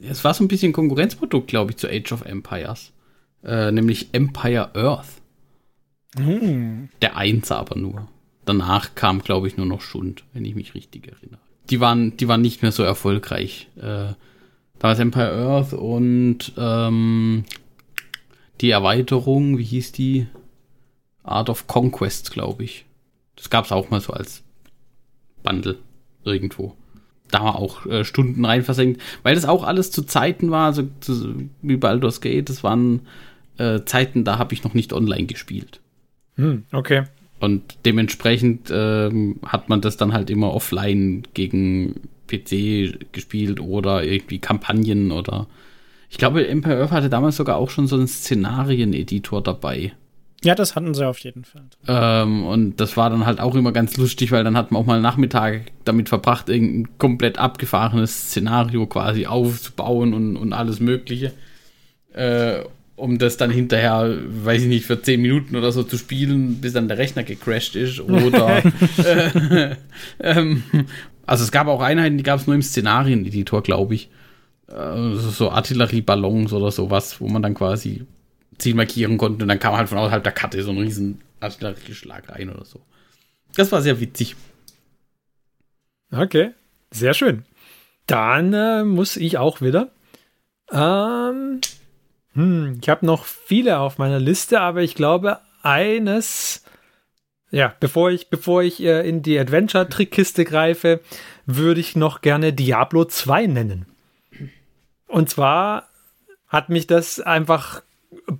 es war so ein bisschen Konkurrenzprodukt, glaube ich, zu Age of Empires, äh, nämlich Empire Earth. Hm. Der Eins aber nur. Danach kam, glaube ich, nur noch Schund, wenn ich mich richtig erinnere. Die waren, die waren nicht mehr so erfolgreich. Äh, da war Empire Earth und ähm, die Erweiterung, wie hieß die? Art of Conquest, glaube ich. Das gab es auch mal so als Bundle irgendwo. Da wir auch äh, Stunden rein versenkt, weil das auch alles zu Zeiten war, also zu, wie Baldur's Gate, das waren äh, Zeiten, da habe ich noch nicht online gespielt. Hm, okay. Und dementsprechend ähm, hat man das dann halt immer offline gegen PC gespielt oder irgendwie Kampagnen oder. Ich glaube, Empire Earth hatte damals sogar auch schon so einen Szenarieneditor dabei. Ja, das hatten sie auf jeden Fall. Ähm, und das war dann halt auch immer ganz lustig, weil dann hat man auch mal Nachmittag damit verbracht, irgendein komplett abgefahrenes Szenario quasi aufzubauen und, und alles Mögliche. Äh, um das dann hinterher, weiß ich nicht, für 10 Minuten oder so zu spielen, bis dann der Rechner gecrashed ist. Oder äh, ähm, also es gab auch Einheiten, die gab es nur im Szenarieneditor, glaube ich. Äh, so Artillerieballons oder sowas, wo man dann quasi Ziel markieren konnte und dann kam halt von außerhalb der Karte so ein riesen Artillerieschlag rein oder so. Das war sehr witzig. Okay. Sehr schön. Dann äh, muss ich auch wieder. Ähm, hm, ich habe noch viele auf meiner Liste, aber ich glaube, eines. Ja, bevor ich, bevor ich äh, in die Adventure-Trickkiste greife, würde ich noch gerne Diablo 2 nennen. Und zwar hat mich das einfach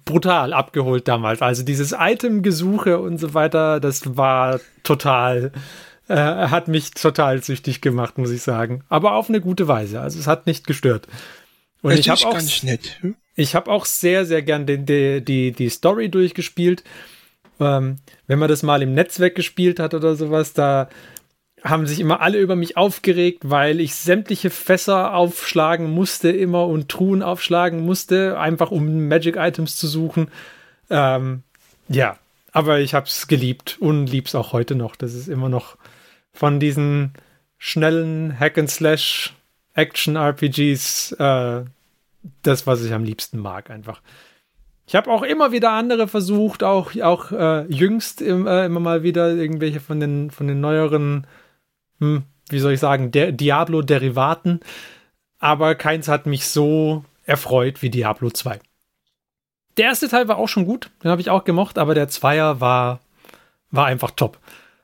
brutal abgeholt damals. Also dieses Item-Gesuche und so weiter, das war total, äh, hat mich total süchtig gemacht, muss ich sagen. Aber auf eine gute Weise. Also es hat nicht gestört. Und Es ich habe auch, hm? ich habe auch sehr, sehr gern den, die, die, die Story durchgespielt. Ähm, wenn man das mal im Netzwerk gespielt hat oder sowas, da haben sich immer alle über mich aufgeregt, weil ich sämtliche Fässer aufschlagen musste immer und Truhen aufschlagen musste, einfach um Magic Items zu suchen. Ähm, ja, aber ich habe es geliebt und lieb's auch heute noch. Das ist immer noch von diesen schnellen Hack and Slash Action RPGs äh, das, was ich am liebsten mag, einfach. Ich habe auch immer wieder andere versucht, auch, auch äh, jüngst im, äh, immer mal wieder irgendwelche von den, von den neueren, hm, wie soll ich sagen, der Diablo-Derivaten. Aber keins hat mich so erfreut wie Diablo 2. Der erste Teil war auch schon gut, den habe ich auch gemocht, aber der Zweier war, war einfach top.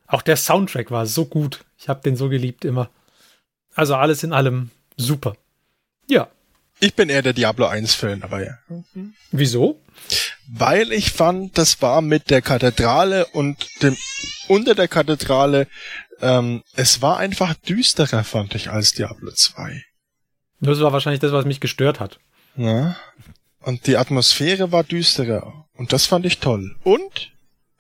Auch der Soundtrack war so gut. Ich habe den so geliebt immer. Also alles in allem super. Ja, Ich bin eher der Diablo 1 Fan, aber ja. wieso? Weil ich fand, das war mit der Kathedrale und dem unter der Kathedrale, ähm, es war einfach düsterer, fand ich, als Diablo 2. Das war wahrscheinlich das, was mich gestört hat. Ja. Und die Atmosphäre war düsterer. Und das fand ich toll. Und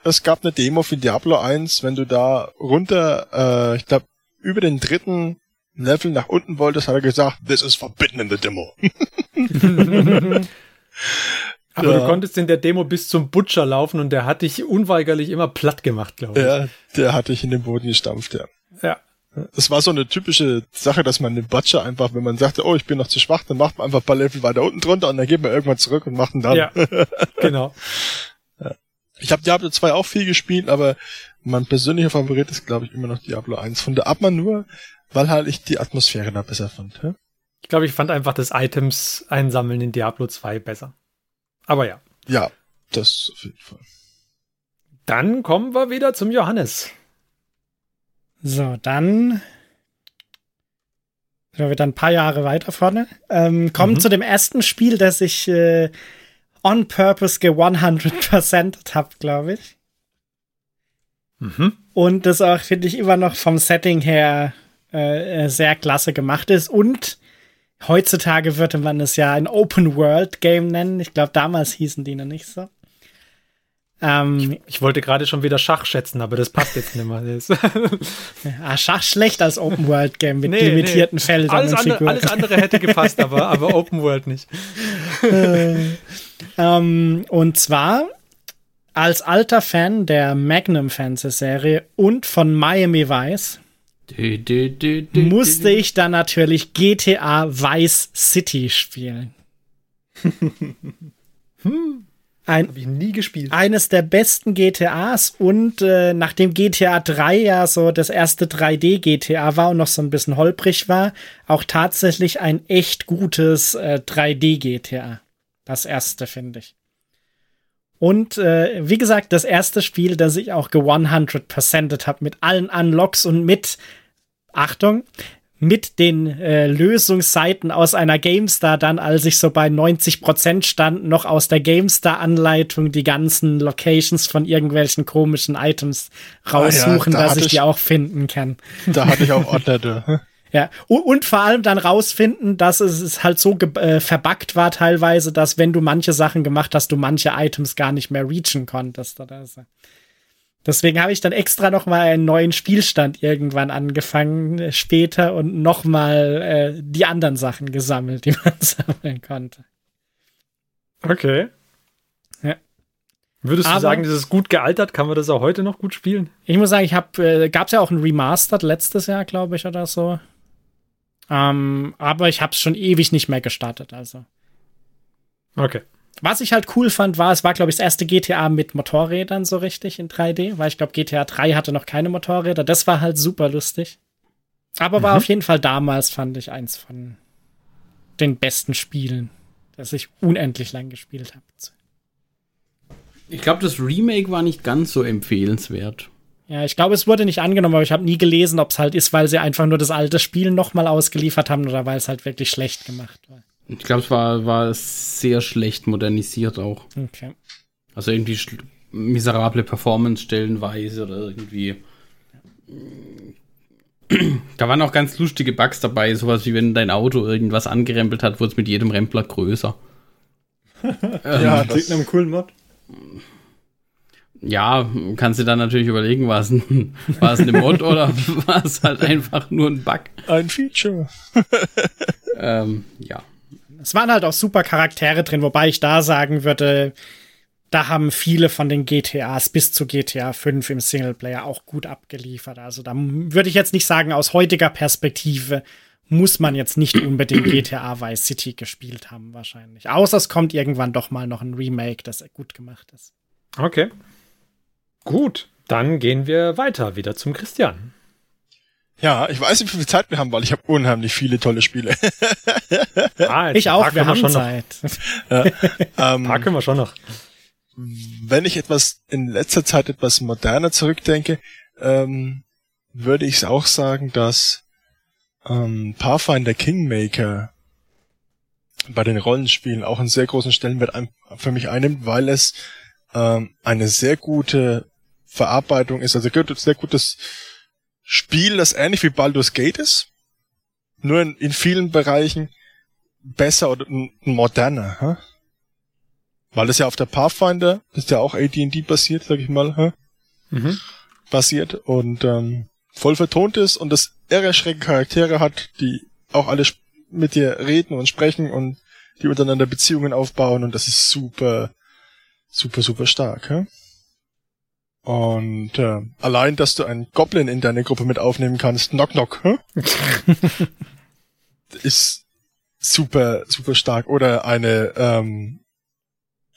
es gab eine Demo für Diablo 1, wenn du da runter, äh, ich glaube, über den dritten Level nach unten wolltest, hat er gesagt, this is forbidden in the demo. Aber Ja. du konntest in der Demo bis zum Butcher laufen und der hat dich unweigerlich immer platt gemacht, glaube ich. ja, der hatte ich in den Boden gestampft, ja. Ja. Das war so eine typische Sache, dass man den Butcher einfach, wenn man sagte, oh, ich bin noch zu schwach, dann macht man einfach ein paar Level weiter unten drunter und dann geht man irgendwann zurück und macht ihn dann. Ja, genau. Ich habe Diablo 2 auch viel gespielt, aber mein persönlicher Favorit ist, glaube ich, immer noch Diablo 1. Von der Abmann nur, weil halt ich die Atmosphäre da besser fand. hä? Ich glaube, ich fand einfach das Items einsammeln in Diablo 2 besser. Aber ja, Ja, das auf jeden Fall. Dann kommen wir wieder zum Johannes. So, dann sind wir wieder ein paar Jahre weiter vorne. Ähm, kommen Mhm. zu dem ersten Spiel, das ich äh, on purpose ge 100% habe, glaube ich. Mhm. Und das auch, finde ich, immer noch vom Setting her äh, äh, sehr klasse gemacht ist. Und heutzutage würde man es ja ein Open-World-Game nennen. Ich glaube, damals hießen die noch nicht so. Ähm, Ich wollte gerade schon wieder Schach schätzen, aber das passt jetzt nicht mehr. Ah, Schach schlecht als Open-World-Game mit Nee, limitierten nee. Feldern alles, und andere, Figuren. alles andere hätte gepasst, aber, aber Open World nicht. Ähm, und zwar als alter Fan der Magnum Fantasy Serie und von Miami Vice Dü, dü, dü, musste ich dann natürlich GTA Vice City spielen. Ein, Habe ich nie gespielt. eines der besten GTAs und äh, nachdem GTA 3 ja so das erste 3D GTA war und noch so ein bisschen holprig war, auch tatsächlich ein echt gutes äh, 3D GTA. Das erste, finde ich. Und äh, wie gesagt, das erste Spiel, das ich auch ge-100%ed habe mit allen Unlocks und mit, Achtung, mit den äh, Lösungsseiten aus einer GameStar dann, als ich so bei 90% stand, noch aus der GameStar-Anleitung die ganzen Locations von irgendwelchen komischen Items raussuchen, da dass ich ich- die auch finden kann. Da hatte ich auch Ordner. Ja, und, und vor allem dann rausfinden, dass es, es halt so äh, verbuggt war teilweise, dass wenn du manche Sachen gemacht hast, du manche Items gar nicht mehr reachen konntest oder so. Deswegen habe ich dann extra noch mal einen neuen Spielstand irgendwann angefangen äh, später und noch mal äh, die anderen Sachen gesammelt, die man sammeln konnte. Okay. Ja. Würdest du Aber- sagen, das ist gut gealtert? Kann man das auch heute noch gut spielen? Ich muss sagen, ich habe, äh, gab es ja auch ein Remastered letztes Jahr, glaube ich, oder so. Ähm, aber ich habe es schon ewig nicht mehr gestartet, also. Okay. Was ich halt cool fand, war, es war, glaube ich, das erste GTA mit Motorrädern so richtig in 3D, weil ich glaube, GTA 3 hatte noch keine Motorräder. Das war halt super lustig. Aber war auf jeden Fall damals, fand ich, eins von den besten Spielen, das ich unendlich lang gespielt habe. Ich glaube, das Remake war nicht ganz so empfehlenswert. Ja, ich glaube, es wurde nicht angenommen, aber ich habe nie gelesen, ob es halt ist, weil sie einfach nur das alte Spiel nochmal ausgeliefert haben oder weil es halt wirklich schlecht gemacht war. Ich glaube, es war, war sehr schlecht modernisiert auch. Okay. Also irgendwie miserable Performance stellenweise oder irgendwie. Da waren auch ganz lustige Bugs dabei, sowas wie wenn dein Auto irgendwas angerempelt hat, wurde es mit jedem Rempler größer. Ja, Klingt nach einem coolen Mod. Ja, kannst du dann natürlich überlegen, war es ein, war es eine Mod oder war es halt einfach nur ein Bug? ein Feature. Ähm, ja. Es waren halt auch super Charaktere drin, wobei ich da sagen würde, da haben viele von den GTAs bis zu GTA 5 im Singleplayer auch gut abgeliefert. Also da würde ich jetzt nicht sagen, aus heutiger Perspektive muss man jetzt nicht unbedingt GTA Vice City gespielt haben, wahrscheinlich. Außer es kommt irgendwann doch mal noch ein Remake, das gut gemacht ist. Okay. Gut. Dann gehen wir weiter wieder zum Christian. Ja, ich weiß nicht, wie viel Zeit wir haben, weil ich habe unheimlich viele tolle Spiele. Ah, Ich auch, wir haben schon noch. Zeit. Ein paar ähm, können wir schon noch. wenn ich etwas in letzter Zeit etwas moderner zurückdenke, ähm, würde ich auch sagen, dass ähm, Pathfinder Kingmaker bei den Rollenspielen auch einen sehr großen Stellenwert ein, für mich einnimmt, weil es ähm, eine sehr gute Verarbeitung ist, also sehr gutes Spiel, das ähnlich wie Baldur's Gate ist, nur in, in vielen Bereichen besser oder moderner. Hä? Weil es ja auf der Pathfinder, das ist ja auch AD&D basiert, sag ich mal, hä? Mhm. basiert und ähm, voll vertont ist und das irre schräge Charaktere hat, die auch alle mit dir reden und sprechen und die untereinander Beziehungen aufbauen und das ist super, super, super stark. Hä? Und äh, allein, dass du einen Goblin in deine Gruppe mit aufnehmen kannst, knock knock, hä? ist super, super stark. Oder eine, ähm,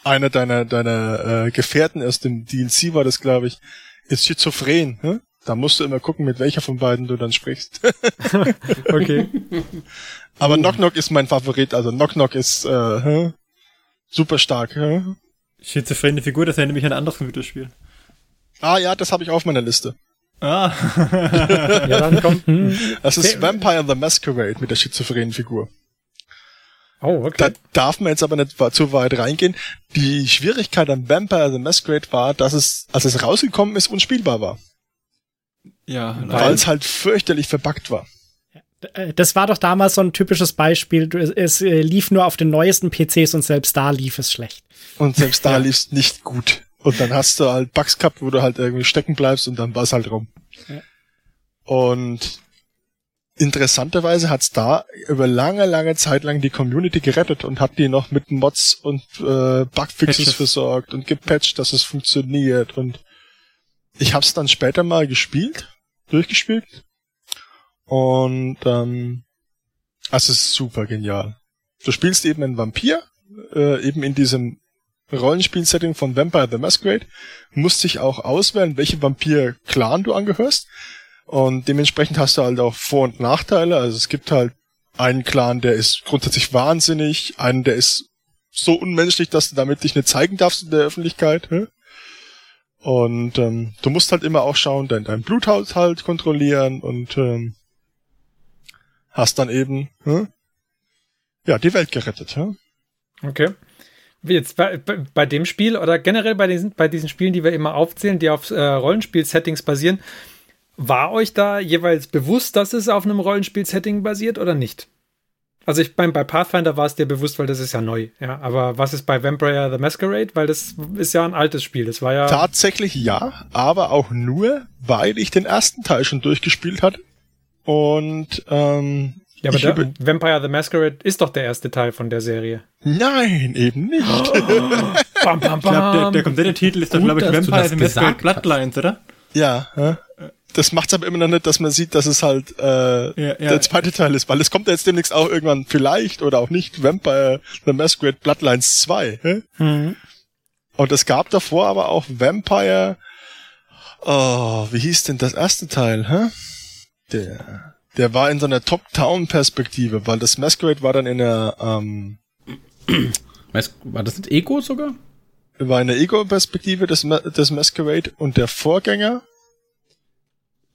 einer deiner, deiner äh, Gefährten aus dem DLC war das, glaube ich, ist schizophren. Hä? Da musst du immer gucken, mit welcher von beiden du dann sprichst. Okay. Aber Knock Knock ist mein Favorit. Also Knock Knock ist äh, super stark. Hä? Schizophrene Figur, das erinnert mich an ein anderes Computerspiel. Ah ja, das habe ich auf meiner Liste. Ah, Ja, dann kommt. Hm. Das ist Vampire the Masquerade mit der schizophrenen Figur. Oh, Da okay. darf man jetzt aber nicht zu weit reingehen. Die Schwierigkeit an Vampire the Masquerade war, dass es, als es rausgekommen ist, unspielbar war. ja, Weil es halt fürchterlich verbuggt war. Äh, Das war doch damals so ein typisches Beispiel. Es, es äh, lief nur auf den neuesten PCs und selbst da lief es schlecht. Und selbst da lief's nicht gut. Und dann hast du halt Bugs gehabt, wo du halt irgendwie stecken bleibst und dann war's halt rum. Ja. Und interessanterweise hat's da über lange, lange Zeit lang die Community gerettet und hat die noch mit Mods und äh, Bugfixes Patches. versorgt und gepatcht, dass es funktioniert. Und ich hab's dann später mal gespielt, durchgespielt. Und ähm, also es ist super genial. Du spielst eben einen Vampir, äh, eben in diesem Rollenspiel-Setting von Vampire the Masquerade, musst dich auch auswählen, welche Vampir-Clan du angehörst. Und dementsprechend hast du halt auch Vor- und Nachteile. Also es gibt halt einen Clan, der ist grundsätzlich wahnsinnig, einen, der ist so unmenschlich, dass du damit dich nicht zeigen darfst in der Öffentlichkeit. Und ähm, du musst halt immer auch schauen, dein, dein Bluthaushalt kontrollieren und ähm, hast dann eben ja die Welt gerettet. hä? Okay. Jetzt bei, bei, dem Spiel oder generell bei diesen, bei diesen Spielen, die wir immer aufzählen, die auf äh, Rollenspiel-Settings basieren, war euch da jeweils bewusst, dass es auf einem Rollenspiel-Setting basiert oder nicht? Also ich beim bei Pathfinder war es dir bewusst, weil das ist ja neu, ja. Aber was ist bei Vampire the Masquerade? Weil das ist ja ein altes Spiel. Das war ja. Tatsächlich ja, aber auch nur, weil ich den ersten Teil schon durchgespielt hatte. Und ähm, ja, aber der, Vampire the Masquerade ist doch der erste Teil von der Serie. nein, eben nicht. Bam, bam, ich glaube, der, der komplette Titel ist doch, glaube ich, Vampire the Masquerade. Bloodlines, oder? Ja, hä? das macht's aber immer noch nicht, dass man sieht, dass es halt äh, Ja, ja. der zweite Teil ist, weil es kommt ja jetzt demnächst auch irgendwann vielleicht oder auch nicht Vampire the Masquerade Bloodlines 2. Hä? Mhm. Und es gab davor aber auch Vampire. Oh, wie hieß denn das erste Teil? Hä? Der, der war in so einer Top-Town-Perspektive, weil das Masquerade war dann in einer ähm, War das nicht Ego sogar? war in der Ego-Perspektive des, Ma des Masquerade und der Vorgänger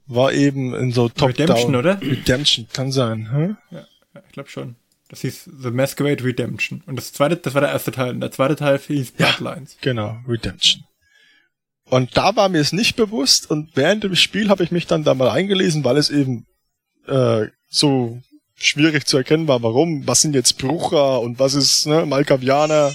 war eben in so Top-Down. Redemption, oder? Redemption, kann sein. Hä? Ja, ich glaube schon. Das hieß The Masquerade Redemption. Und das zweite, das war der erste Teil. Und der zweite Teil hieß Ja. Bloodlines. Genau, Redemption. Und da war mir es nicht bewusst und während dem Spiel habe ich mich dann da mal eingelesen, weil es eben äh, so schwierig zu erkennen war, warum, was sind jetzt Brucher und was ist ne, Malkavianer.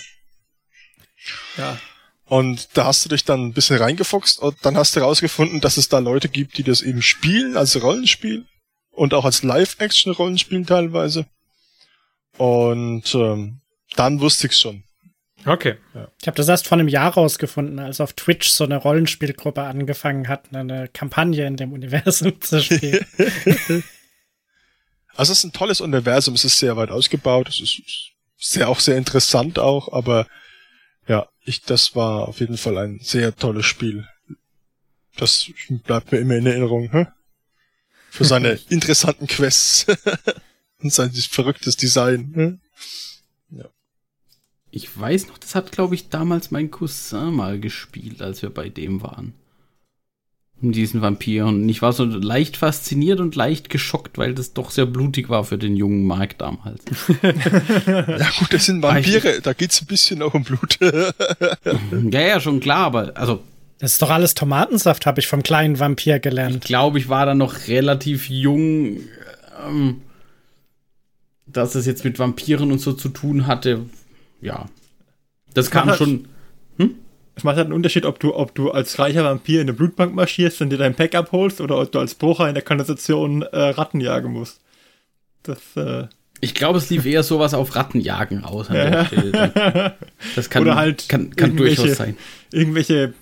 Ja. Und da hast du dich dann ein bisschen reingefuchst und dann hast du herausgefunden, dass es da Leute gibt, die das eben spielen als Rollenspiel und auch als Live-Action-Rollenspiel teilweise. Und ähm, dann wusste ich's schon. Okay. Ich habe das erst vor einem Jahr rausgefunden, als auf Twitch so eine Rollenspielgruppe angefangen hat, eine Kampagne in dem Universum zu spielen. Also es ist ein tolles Universum, es ist sehr weit ausgebaut, es ist sehr auch sehr interessant auch, aber ja, ich das war auf jeden Fall ein sehr tolles Spiel. Das bleibt mir immer in Erinnerung, hä? Für seine interessanten Quests und sein verrücktes Design. Hä? Ich weiß noch, das hat, glaube ich, damals mein Cousin mal gespielt, als wir bei dem waren. Um diesen Vampir. Und ich war so leicht fasziniert und leicht geschockt, weil das doch sehr blutig war für den jungen Mark damals. Ja gut, das sind Vampire, da geht's ein bisschen auch um Blut. ja, ja, schon klar, aber also Das ist doch alles Tomatensaft, habe ich vom kleinen Vampir ich gelernt. glaube, ich war da noch relativ jung, ähm, dass es jetzt mit Vampiren und so zu tun hatte. Ja. Das kam schon. Es macht halt einen Unterschied, ob du, ob du als reicher Vampir in eine Blutbank marschierst und dir dein Pack abholst oder ob du als Brucher in der Kanalisation äh, Ratten jagen musst. Das, äh, Ich glaube, es lief eher sowas auf Rattenjagen der Stelle. Das kann, Oder halt kann, kann irgendwelche- durchaus sein. irgendwelche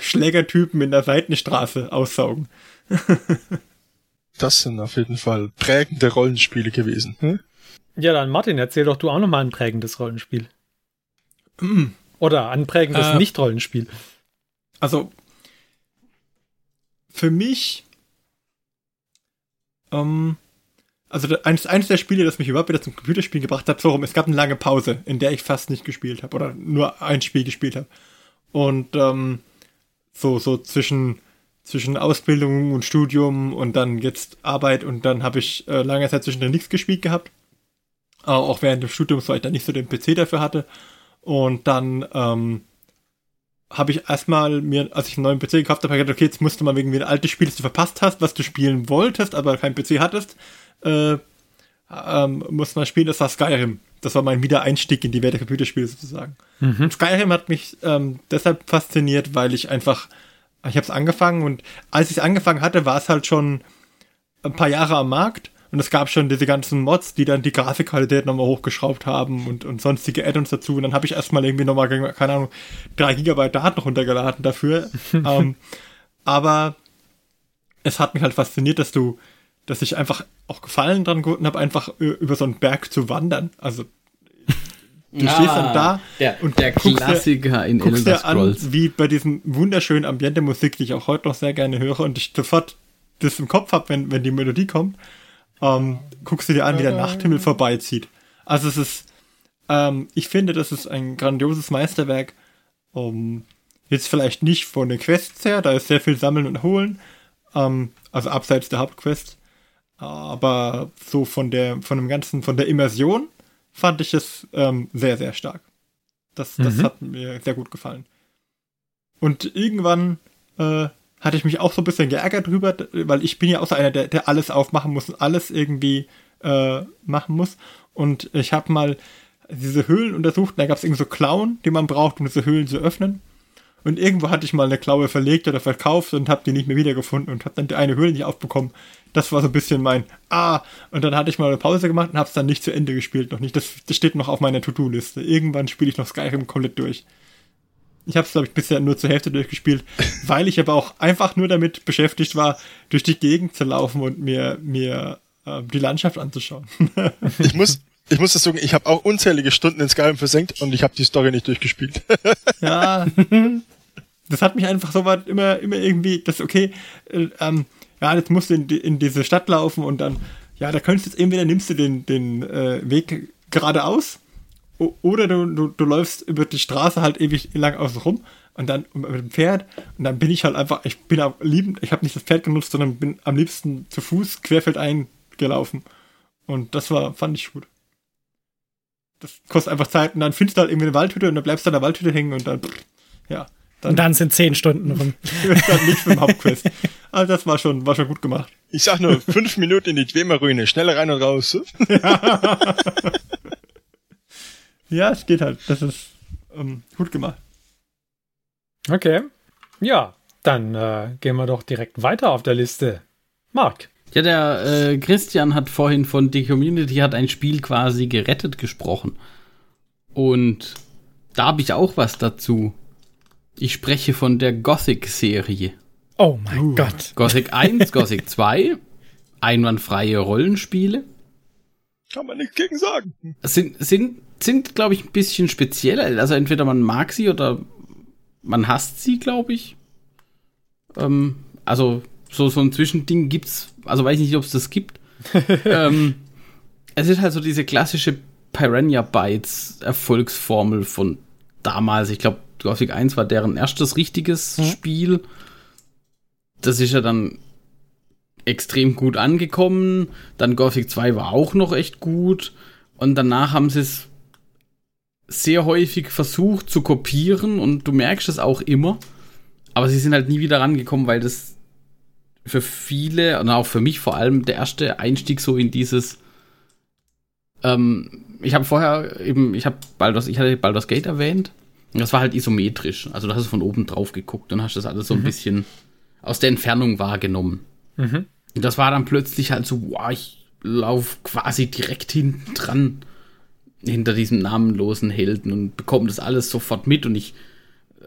Schlägertypen in der Seitenstraße aussaugen. Das sind auf jeden Fall prägende Rollenspiele gewesen. Hm? Ja, dann Martin, erzähl doch du auch noch mal ein prägendes Rollenspiel. Oder ein prägendes Äh. Nicht-Rollenspiel. Also, für mich, ähm, also eines, eines der Spiele, das mich überhaupt wieder zum Computerspielen gebracht hat, so rum, es gab eine lange Pause, in der ich fast nicht gespielt habe oder nur ein Spiel gespielt habe. Und ähm, so, so zwischen, zwischen Ausbildung und Studium und dann jetzt Arbeit und dann habe ich äh, lange Zeit zwischendrin nichts gespielt gehabt. Äh, auch während des Studiums, weil ich dann nicht so den PC dafür hatte. Und dann ähm, habe ich erstmal mir, als ich einen neuen PC gekauft habe, gedacht, okay, jetzt musst du mal wegen ein altes Spiel, das du verpasst hast, was du spielen wolltest, aber kein PC hattest, äh, ähm, muss man spielen, das war Skyrim. Das war mein Wiedereinstieg in die Welt der Computerspiele sozusagen. Mhm. Skyrim hat mich ähm, deshalb fasziniert, weil ich einfach, ich habe es angefangen und als ich es angefangen hatte, war es halt schon ein paar Jahre am Markt und es gab schon diese ganzen Mods, die dann die Grafikqualität nochmal hochgeschraubt haben und, und sonstige Add-ons dazu. Und dann habe ich erstmal irgendwie nochmal, keine Ahnung, drei Gigabyte Daten runtergeladen dafür. ähm, aber es hat mich halt fasziniert, dass du, dass ich einfach auch Gefallen dran gefunden habe, einfach über so einen Berg zu wandern. Also Du ah, stehst dann da der, und der Klassiker dir, in guckst Elder Scrolls. An, wie bei diesem wunderschönen Ambiente-Musik, die ich auch heute noch sehr gerne höre und ich sofort das im Kopf habe, wenn, wenn die Melodie kommt, ähm, guckst du dir an, wie der Nachthimmel vorbeizieht. Also es ist, ähm, ich finde, das ist ein grandioses Meisterwerk. Um, jetzt vielleicht nicht von den Quests her, da ist sehr viel Sammeln und Holen, ähm, also abseits der Hauptquest. Aber so von der, von dem ganzen, von der Immersion fand ich es ähm, sehr, sehr stark. Das, das mhm. hat mir sehr gut gefallen. Und irgendwann äh, hatte ich mich auch so ein bisschen geärgert drüber, weil ich bin ja auch so einer, der, der alles aufmachen muss und alles irgendwie äh, machen muss. Und ich habe mal diese Höhlen untersucht, und da gab es irgendwie so Klauen, die man braucht, um diese Höhlen zu öffnen. Und irgendwo hatte ich mal eine Klaue verlegt oder verkauft und habe die nicht mehr wiedergefunden und habe dann die eine Höhle nicht aufbekommen. Das war so ein bisschen mein Ah. Und dann hatte ich mal eine Pause gemacht und habe es dann nicht zu Ende gespielt. Noch nicht. Das, das steht noch auf meiner To-Do-Liste. Irgendwann spiele ich noch Skyrim komplett durch. Ich habe es, glaube ich, bisher nur zur Hälfte durchgespielt, weil ich aber auch einfach nur damit beschäftigt war, durch die Gegend zu laufen und mir, mir äh, die Landschaft anzuschauen. ich muss, ich muss das sagen, ich habe auch unzählige Stunden in Skyrim versenkt und ich habe die Story nicht durchgespielt. ja, das hat mich einfach so weit immer, immer irgendwie, das okay, äh, ähm, ja, jetzt musst du in, die, in diese Stadt laufen und dann, ja, da könntest du jetzt entweder nimmst du den, den äh, Weg geradeaus oder du, du, du läufst über die Straße halt ewig lang außen rum und dann mit dem Pferd und dann bin ich halt einfach, ich bin am liebend, ich habe nicht das Pferd genutzt, sondern bin am liebsten zu Fuß querfeldein gelaufen. Und das war, fand ich gut. Das kostet einfach Zeit und dann findest du halt irgendwie eine Waldhütte und dann bleibst du an der Waldhütte hängen und dann, ja. Dann, und dann sind zehn Stunden rum. dann nichts mit dem Hauptquest. Also das war schon, war schon gut gemacht. Ich sag nur, fünf Minuten in die Dwemer-Ruine, schnell rein und raus. Ja, es geht halt. Das ist ähm, gut gemacht. Okay. Ja, dann äh, gehen wir doch direkt weiter auf der Liste. Marc. Ja, der äh, Christian hat vorhin von The Community hat ein Spiel quasi gerettet gesprochen. Und da habe ich auch was dazu. Ich spreche von der Gothic-Serie. Oh mein uh. Gott. Gothic 1, Gothic 2, einwandfreie Rollenspiele. Kann man nichts gegen sagen. Sind, sind sind, glaube ich, ein bisschen speziell. Also entweder man mag sie oder man hasst sie, glaube ich. Ähm, also so, so ein Zwischending gibt's, also weiß ich nicht, ob es das gibt. ähm, es ist halt so diese klassische Piranha Bytes Erfolgsformel von damals. Ich glaube, Gothic 1 war deren erstes richtiges mhm. Spiel. Das ist ja dann extrem gut angekommen. Dann Gothic 2 war auch noch echt gut. Und danach haben sie es sehr häufig versucht zu kopieren und du merkst es auch immer. Aber sie sind halt nie wieder rangekommen, weil das für viele und auch für mich vor allem der erste Einstieg so in dieses. Ähm, ich habe vorher eben, ich habe Baldur's, ich hatte Baldur's Gate erwähnt. Und das war halt isometrisch. Also da hast du von oben drauf geguckt und hast das alles so ein mhm. bisschen aus der Entfernung wahrgenommen. Mhm. Und das war dann plötzlich halt so, wow, ich laufe quasi direkt hinten dran hinter diesem namenlosen Helden und bekommen das alles sofort mit und ich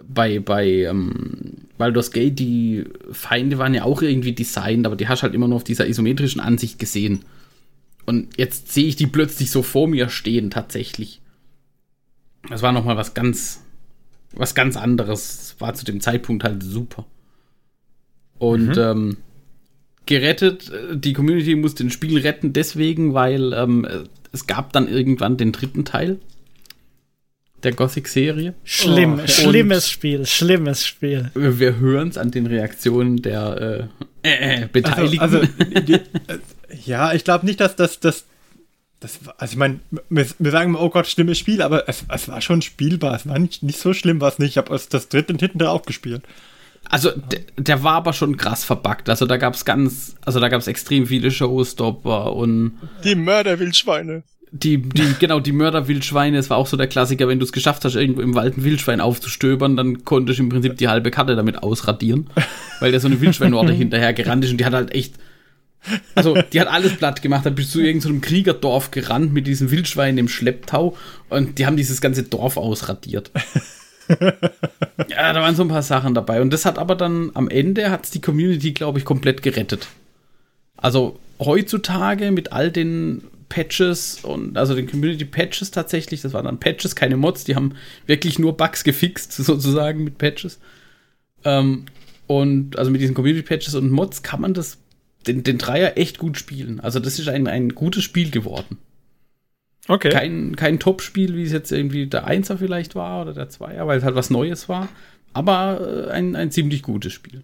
bei, bei ähm, Baldur's Gate, die Feinde waren ja auch irgendwie designt, aber die hast halt immer nur auf dieser isometrischen Ansicht gesehen. Und jetzt sehe ich die plötzlich so vor mir stehen, tatsächlich. Das war nochmal was ganz, was ganz anderes. War zu dem Zeitpunkt halt super. Und mhm. ähm, gerettet, die Community muss den Spiel retten, deswegen, weil ähm, es gab dann irgendwann den dritten Teil. der Gothic-Serie. Schlimm, Oh, schlimmes Spiel, schlimmes Spiel. Wir, hören es an den Reaktionen der äh, äh, äh, Beteiligten. Also, also die, äh, ja, ich glaube nicht, dass das, das, das also ich meine, wir, wir sagen immer, oh Gott, schlimmes Spiel, aber es, es war schon spielbar. Es war nicht, nicht so schlimm, war es nicht. Ich habe das dritte und hinten auch gespielt. Also der, der war aber schon krass verbuggt. Also da gab es ganz, also da gab es extrem viele Showstopper und Die Mörderwildschweine. die, die, genau, die Mörderwildschweine, es war auch so der Klassiker, wenn du es geschafft hast, irgendwo im Wald ein Wildschwein aufzustöbern, dann konntest du im Prinzip die halbe Karte damit ausradieren, weil der so eine Wildschweinorde hinterher gerannt ist und die hat halt echt, also die hat alles platt gemacht, dann bist du irgendeinem so Kriegerdorf gerannt mit diesen Wildschweinen im Schlepptau und die haben dieses ganze Dorf ausradiert. Ja, da waren so ein paar Sachen dabei und das hat aber dann am Ende hat's die Community, glaube ich, komplett gerettet. Also heutzutage mit all den Patches und also den Community Patches tatsächlich, das waren dann Patches, keine Mods, die haben wirklich nur Bugs gefixt, sozusagen mit Patches. Ähm, und also mit diesen Community Patches und Mods kann man das, den, den Dreier echt gut spielen. Also das ist ein, ein gutes Spiel geworden. Okay. Kein, kein Top-Spiel, wie es jetzt irgendwie der Einser vielleicht war oder der Zweier, weil es halt was Neues war. Aber äh, ein, ein ziemlich gutes Spiel.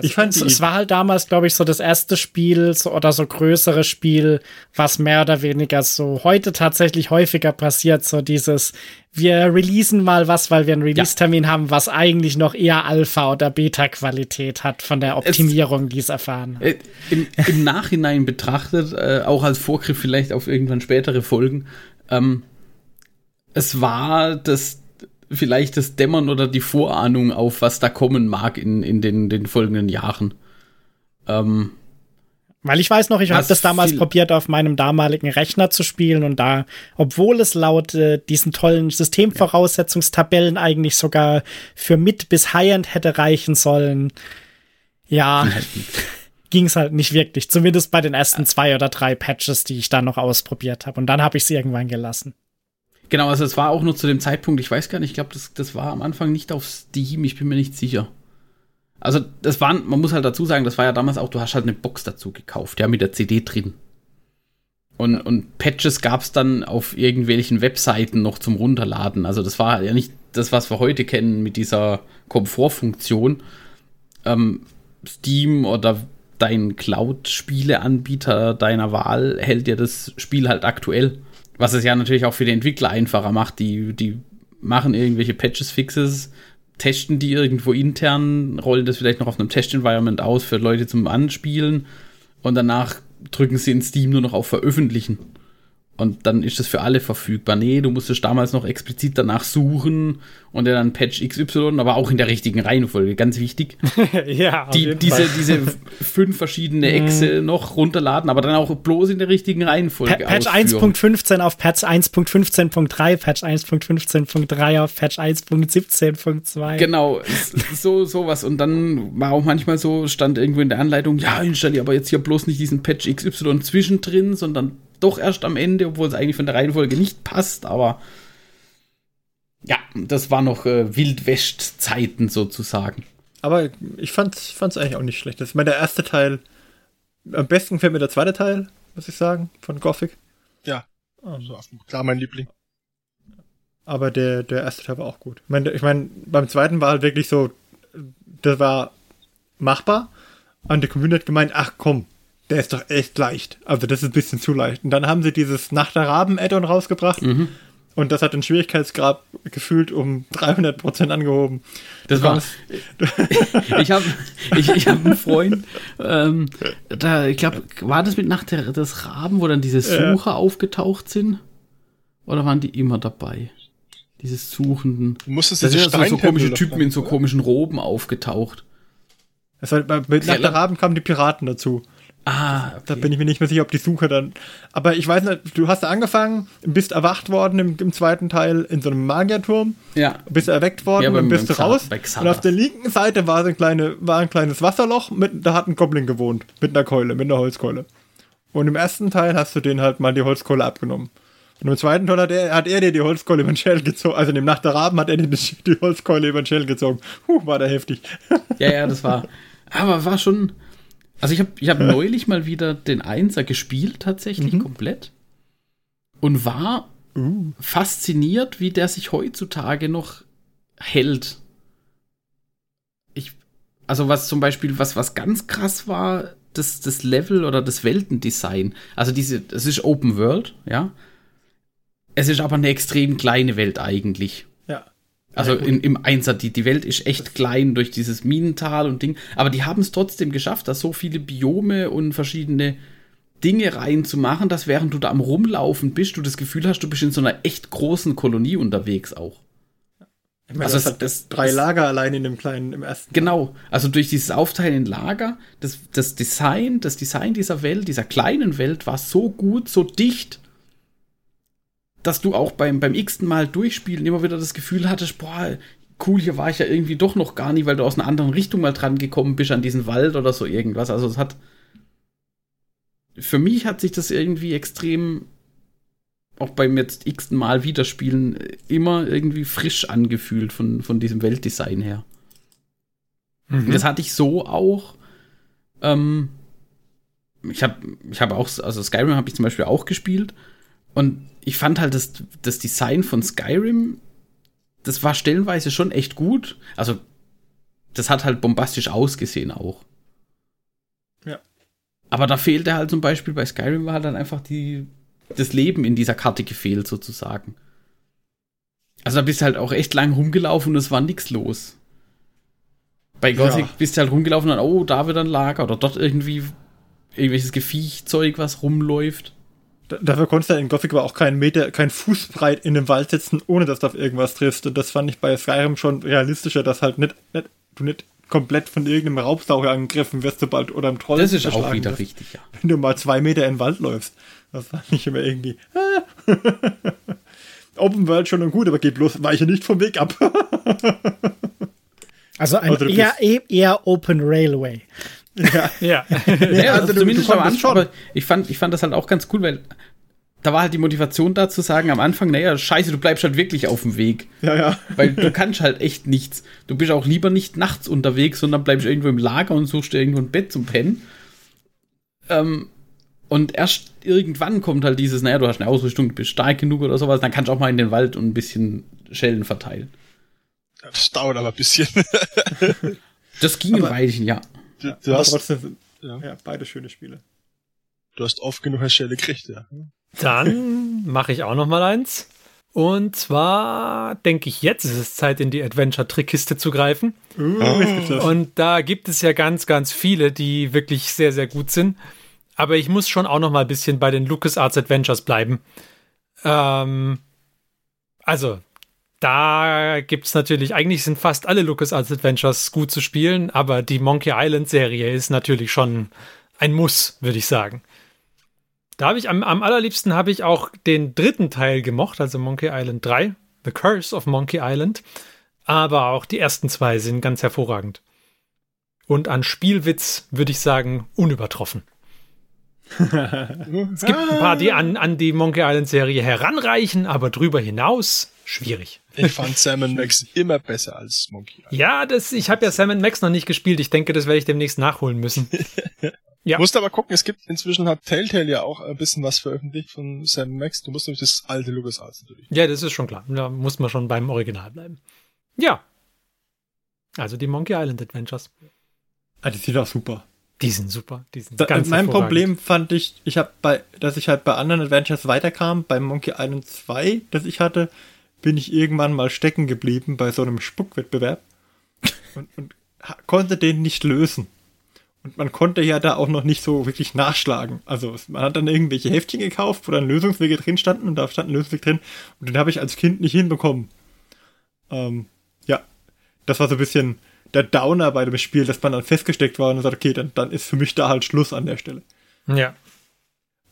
Ich fand es, es war halt damals, glaube ich, so das erste Spiel so, oder so größere Spiel, was mehr oder weniger so heute tatsächlich häufiger passiert, so dieses, wir releasen mal was, weil wir einen Release-Termin haben, was eigentlich noch eher Alpha- oder Beta-Qualität hat von der Optimierung, die es erfahren hat. Äh, im, Im Nachhinein betrachtet, äh, auch als Vorgriff vielleicht auf irgendwann spätere Folgen, ähm, es war das vielleicht das Dämmern oder die Vorahnung auf, was da kommen mag in, in den, den folgenden Jahren. Ähm, Weil ich weiß noch, ich habe das damals probiert, auf meinem damaligen Rechner zu spielen und da, obwohl es laut äh, diesen tollen Systemvoraussetzungstabellen eigentlich sogar für Mid- bis High-End hätte reichen sollen, ja, ging es halt nicht wirklich. Zumindest bei den ersten zwei oder drei Patches, die ich da noch ausprobiert habe. Und dann habe ich es irgendwann gelassen. Genau, also es war auch nur zu dem Zeitpunkt, ich weiß gar nicht, ich glaube, das, das war am Anfang nicht auf Steam, ich bin mir nicht sicher. Also, das waren, man muss halt dazu sagen, das war ja damals auch, du hast halt eine Box dazu gekauft, ja, mit der CD drin. Und, und Patches gab es dann auf irgendwelchen Webseiten noch zum Runterladen. Also das war ja nicht das, was wir heute kennen mit dieser Komfortfunktion. Ähm, Steam oder dein Cloud-Spieleanbieter deiner Wahl hält dir das Spiel halt aktuell. Was es ja natürlich auch für die Entwickler einfacher macht. Die, die machen irgendwelche Patches, Fixes, testen die irgendwo intern, rollen das vielleicht noch auf einem Test-Environment aus für Leute zum Anspielen und danach drücken sie in Steam nur noch auf Veröffentlichen. Und dann ist das für alle verfügbar. Nee, du musstest damals noch explizit danach suchen und dann Patch XY, aber auch in der richtigen Reihenfolge, ganz wichtig. ja, Die, diese, diese fünf verschiedene Exe noch runterladen, aber dann auch bloß in der richtigen Reihenfolge. Pa Patch ausführen. 1.15 auf Patch 1.15.3, Patch 1.15.3 auf Patch 1.17.2. Genau, so sowas. Und dann war auch manchmal so, stand irgendwo in der Anleitung, ja, installiere aber jetzt hier bloß nicht diesen Patch XY zwischendrin, sondern doch erst am Ende, obwohl es eigentlich von der Reihenfolge nicht passt, aber ja, das war noch äh, Wildwest-Zeiten sozusagen. Aber ich fand es eigentlich auch nicht schlecht. Das ist mein der erste Teil. Am besten gefällt mir der zweite Teil, muss ich sagen, von Gothic. Ja. Also, klar, mein Liebling. Aber der, der erste Teil war auch gut. Ich meine, ich mein, beim zweiten war halt wirklich so, das war machbar. Und die Community hat gemeint, ach komm, der ist doch echt leicht. Also das ist ein bisschen zu leicht. Und dann haben sie dieses Nacht der Raben-Add-on rausgebracht. Und das hat den Schwierigkeitsgrad gefühlt um 300% angehoben. Das war. ich habe ich, ich hab einen Freund, ähm, da, ich glaube, war das mit Nacht der, des Raben, wo dann diese Sucher aufgetaucht sind? Oder waren die immer dabei? Diese Suchenden. Du musstest Da diese sind ja so, so komische Typen in so komischen Roben aufgetaucht. Das war, mit Nacht der Raben kamen die Piraten dazu. Ah, Da bin ich mir nicht mehr sicher, ob die Suche dann. Aber ich weiß nicht, du hast da angefangen, bist erwacht worden im, im zweiten Teil in so einem Magierturm, ja. bist erweckt worden Ja, und bist du raus. Und auf der linken Seite war, so ein, kleine, war ein kleines Wasserloch, mit, da hat ein Goblin gewohnt. Mit einer Keule, mit einer Holzkeule. Und im ersten Teil hast du den halt mal die Holzkeule abgenommen. Und im zweiten Teil hat er, hat er dir die Holzkeule über den Schädel gezogen. Also in dem Nacht der Raben hat er dir die, die Holzkeule über den Schädel gezogen. Huh, war der heftig. Ja, ja, das war. Aber war schon. Also ich habe ich hab neulich mal wieder den Einser gespielt, tatsächlich komplett. Und war uh. fasziniert, wie der sich heutzutage noch hält. Ich, also was zum Beispiel, was, was ganz krass war, das, das Level oder das Weltendesign. Also diese, es ist Open World, ja. Es ist aber eine extrem kleine Welt eigentlich. Also in, im Einsatz, die, die Welt ist echt klein durch dieses Minental und Ding. Aber die haben es trotzdem geschafft, da so viele Biome und verschiedene Dinge reinzumachen, dass während du da am Rumlaufen bist, du das Gefühl hast, du bist in so einer echt großen Kolonie unterwegs auch. Ich meine, also das, hat das, drei das, Lager allein in dem kleinen, im ersten. Genau, also durch dieses Aufteilen in Lager, das, das Design, das Design dieser Welt, dieser kleinen Welt war so gut, so dicht, dass du auch beim, beim x-ten Mal durchspielen immer wieder das Gefühl hattest, boah, cool, hier war ich ja irgendwie doch noch gar nicht, weil du aus einer anderen Richtung mal dran gekommen bist an diesen Wald oder so irgendwas. Also es hat, für mich hat sich das irgendwie extrem auch beim jetzt x Mal Wiederspielen immer irgendwie frisch angefühlt von, von diesem Weltdesign her. Mhm. Das hatte ich so auch. Ähm, ich habe ich hab auch, also Skyrim habe ich zum Beispiel auch gespielt. Und ich fand halt das, das Design von Skyrim, das war stellenweise schon echt gut. Also, das hat halt bombastisch ausgesehen auch. Ja. Aber da fehlte halt zum Beispiel bei Skyrim war halt dann einfach die, das Leben in dieser Karte gefehlt, sozusagen. Also da bist du halt auch echt lang rumgelaufen und es war nichts los. Bei Gothic ja. bist du halt rumgelaufen und oh, da wird ein Lager oder dort irgendwie irgendwelches Geviechzeug, was rumläuft. Dafür konntest du in Gothic aber auch keinen Meter, keinen Fuß breit in den Wald setzen, ohne dass du auf irgendwas triffst. Und das fand ich bei Skyrim schon realistischer, dass halt nicht, nicht du nicht komplett von irgendeinem Raubsauger angegriffen wirst, sobald oder im Troll. Das ist auch wieder wirst, richtig, ja. Wenn du mal zwei Meter in den Wald läufst. Das fand ich immer irgendwie. Open World schon und gut, aber geht bloß, weiche nicht vom Weg ab. also ein also eher, eher Open Railway. Ja, ja. ja also, also zumindest am Anfang, aber ich fand, ich fand das halt auch ganz cool, weil da war halt die Motivation da zu sagen am Anfang, naja, scheiße, du bleibst halt wirklich auf dem Weg. Ja, ja. Weil du kannst halt echt nichts. Du bist auch lieber nicht nachts unterwegs, sondern bleibst irgendwo im Lager und suchst dir irgendwo ein Bett zum Pennen. Ähm, und erst irgendwann kommt halt dieses, naja, du hast eine Ausrüstung, du bist stark genug oder sowas, dann kannst du auch mal in den Wald und ein bisschen Schellen verteilen. Das dauert aber ein bisschen. das ging aber, ein Weilchen, ja. Du, du hast trotzdem, ja. ja. beide schöne Spiele. Du hast oft genug eine Schelle gekriegt, ja. Dann mache ich auch noch mal eins. Und zwar denke ich, jetzt ist es Zeit, in die Adventure-Trickkiste zu greifen. Uh, und da gibt es ja ganz, ganz viele, die wirklich sehr, sehr gut sind. Aber ich muss schon auch noch mal ein bisschen bei den LucasArts Adventures bleiben. Ähm, also, da gibt es natürlich, eigentlich sind fast alle LucasArts Adventures gut zu spielen, aber die Monkey Island Serie ist natürlich schon ein Muss, würde ich sagen. Da habe ich am, am allerliebsten habe ich auch den dritten Teil gemocht, also Monkey Island 3, The Curse of Monkey Island. Aber auch die ersten zwei sind ganz hervorragend. Und an Spielwitz würde ich sagen, unübertroffen. es gibt ein paar, die an, an die Monkey Island Serie heranreichen, aber drüber hinaus schwierig. Ich fand Sam Max immer besser als Monkey Island. Ja, das, ich habe ja Sam Max noch nicht gespielt. Ich denke, das werde ich demnächst nachholen müssen. ja. Musst aber gucken, es gibt inzwischen hat Telltale ja auch ein bisschen was veröffentlicht von Sam Max. Du musst nämlich das alte LucasArts natürlich. Ja, das ist schon klar. Da muss man schon beim Original bleiben. Ja. Also die Monkey Island Adventures. Ah, die sind auch super. Die sind super. Die sind da, ganz mein Problem fand ich, ich habe bei, dass ich halt bei anderen Adventures weiterkam, bei Monkey Island 2, das ich hatte, bin ich irgendwann mal stecken geblieben bei so einem Spuckwettbewerb und, und konnte den nicht lösen. Und man konnte ja da auch noch nicht so wirklich nachschlagen. Also man hat dann irgendwelche Heftchen gekauft, wo dann Lösungswege drin standen und da stand ein Lösungsweg drin und den habe ich als Kind nicht hinbekommen. Ähm, ja, das war so ein bisschen der Downer bei dem Spiel, dass man dann festgesteckt war und sagt, okay, dann, dann ist für mich da halt Schluss an der Stelle. Ja.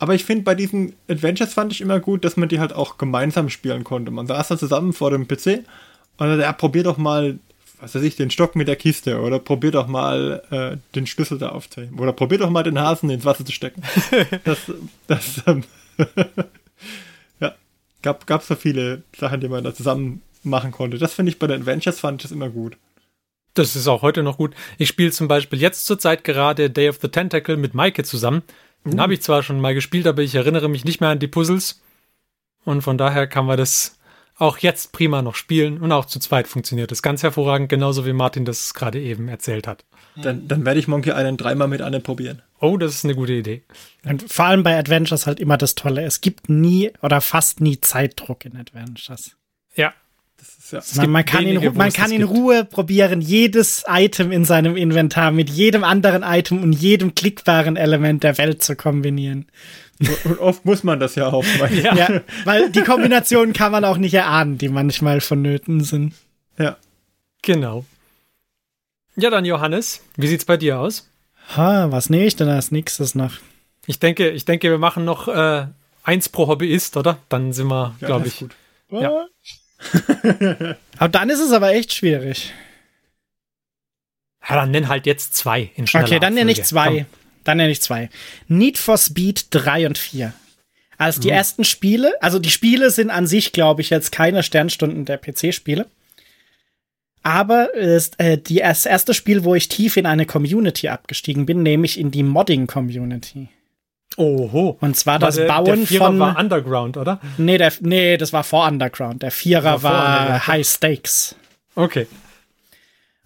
Aber ich finde, bei diesen Adventures fand ich immer gut, dass man die halt auch gemeinsam spielen konnte. Man saß dann zusammen vor dem PC und dann, ja, probier doch mal, was weiß ich, den Stock mit der Kiste oder probier doch mal äh, den Schlüssel da aufzuheben oder probier doch mal den Hasen ins Wasser zu stecken. das, das, ähm, ja, gab, gab so viele Sachen, die man da zusammen machen konnte. Das finde ich bei den Adventures fand ich das immer gut. Das ist auch heute noch gut. Ich spiele zum Beispiel jetzt zurzeit gerade Day of the Tentacle mit Maike zusammen. Den uh. habe ich zwar schon mal gespielt, aber ich erinnere mich nicht mehr an die Puzzles. Und von daher kann man das auch jetzt prima noch spielen und auch zu zweit funktioniert das ganz hervorragend, genauso wie Martin das gerade eben erzählt hat. Dann, dann werde ich Monkey Island dreimal mit Anne probieren. Oh, das ist eine gute Idee. Und vor allem bei Adventures halt immer das Tolle. Es gibt nie oder fast nie Zeitdruck in Adventures. Ja. Ja. Man, man, kann, wenige, in, man kann in gibt. Ruhe probieren, jedes Item in seinem Inventar mit jedem anderen Item und jedem klickbaren Element der Welt zu kombinieren. Und, oft muss man das ja auch. Weil, Ja. Ja, weil die Kombinationen kann man auch nicht erahnen, die manchmal vonnöten sind. ja. Genau. Ja, dann Johannes, wie sieht's bei dir aus? Ha, was nehme ich denn als nächstes noch? Ich denke, ich denke, wir machen noch äh, eins pro Hobbyist, oder? Dann sind wir, Ja, glaube ich. ist gut. Ja. Aber dann ist es aber echt schwierig. Ja, dann nenn halt jetzt zwei in schneller Okay, dann nenne ich zwei. Komm. Dann nenne ich zwei. Need for Speed 3 und 4. Als Mhm. die ersten Spiele, also die Spiele sind an sich, glaube ich, jetzt keine Sternstunden der PC-Spiele. Aber ist, äh, die, das erste Spiel, wo ich tief in eine Community abgestiegen bin, nämlich in die Modding-Community. Oho. Und zwar War das der, Bauen der Vierer von. war Underground, oder? nee, der, nee, das war vor Underground. Der Vierer War war. High Stakes. Okay.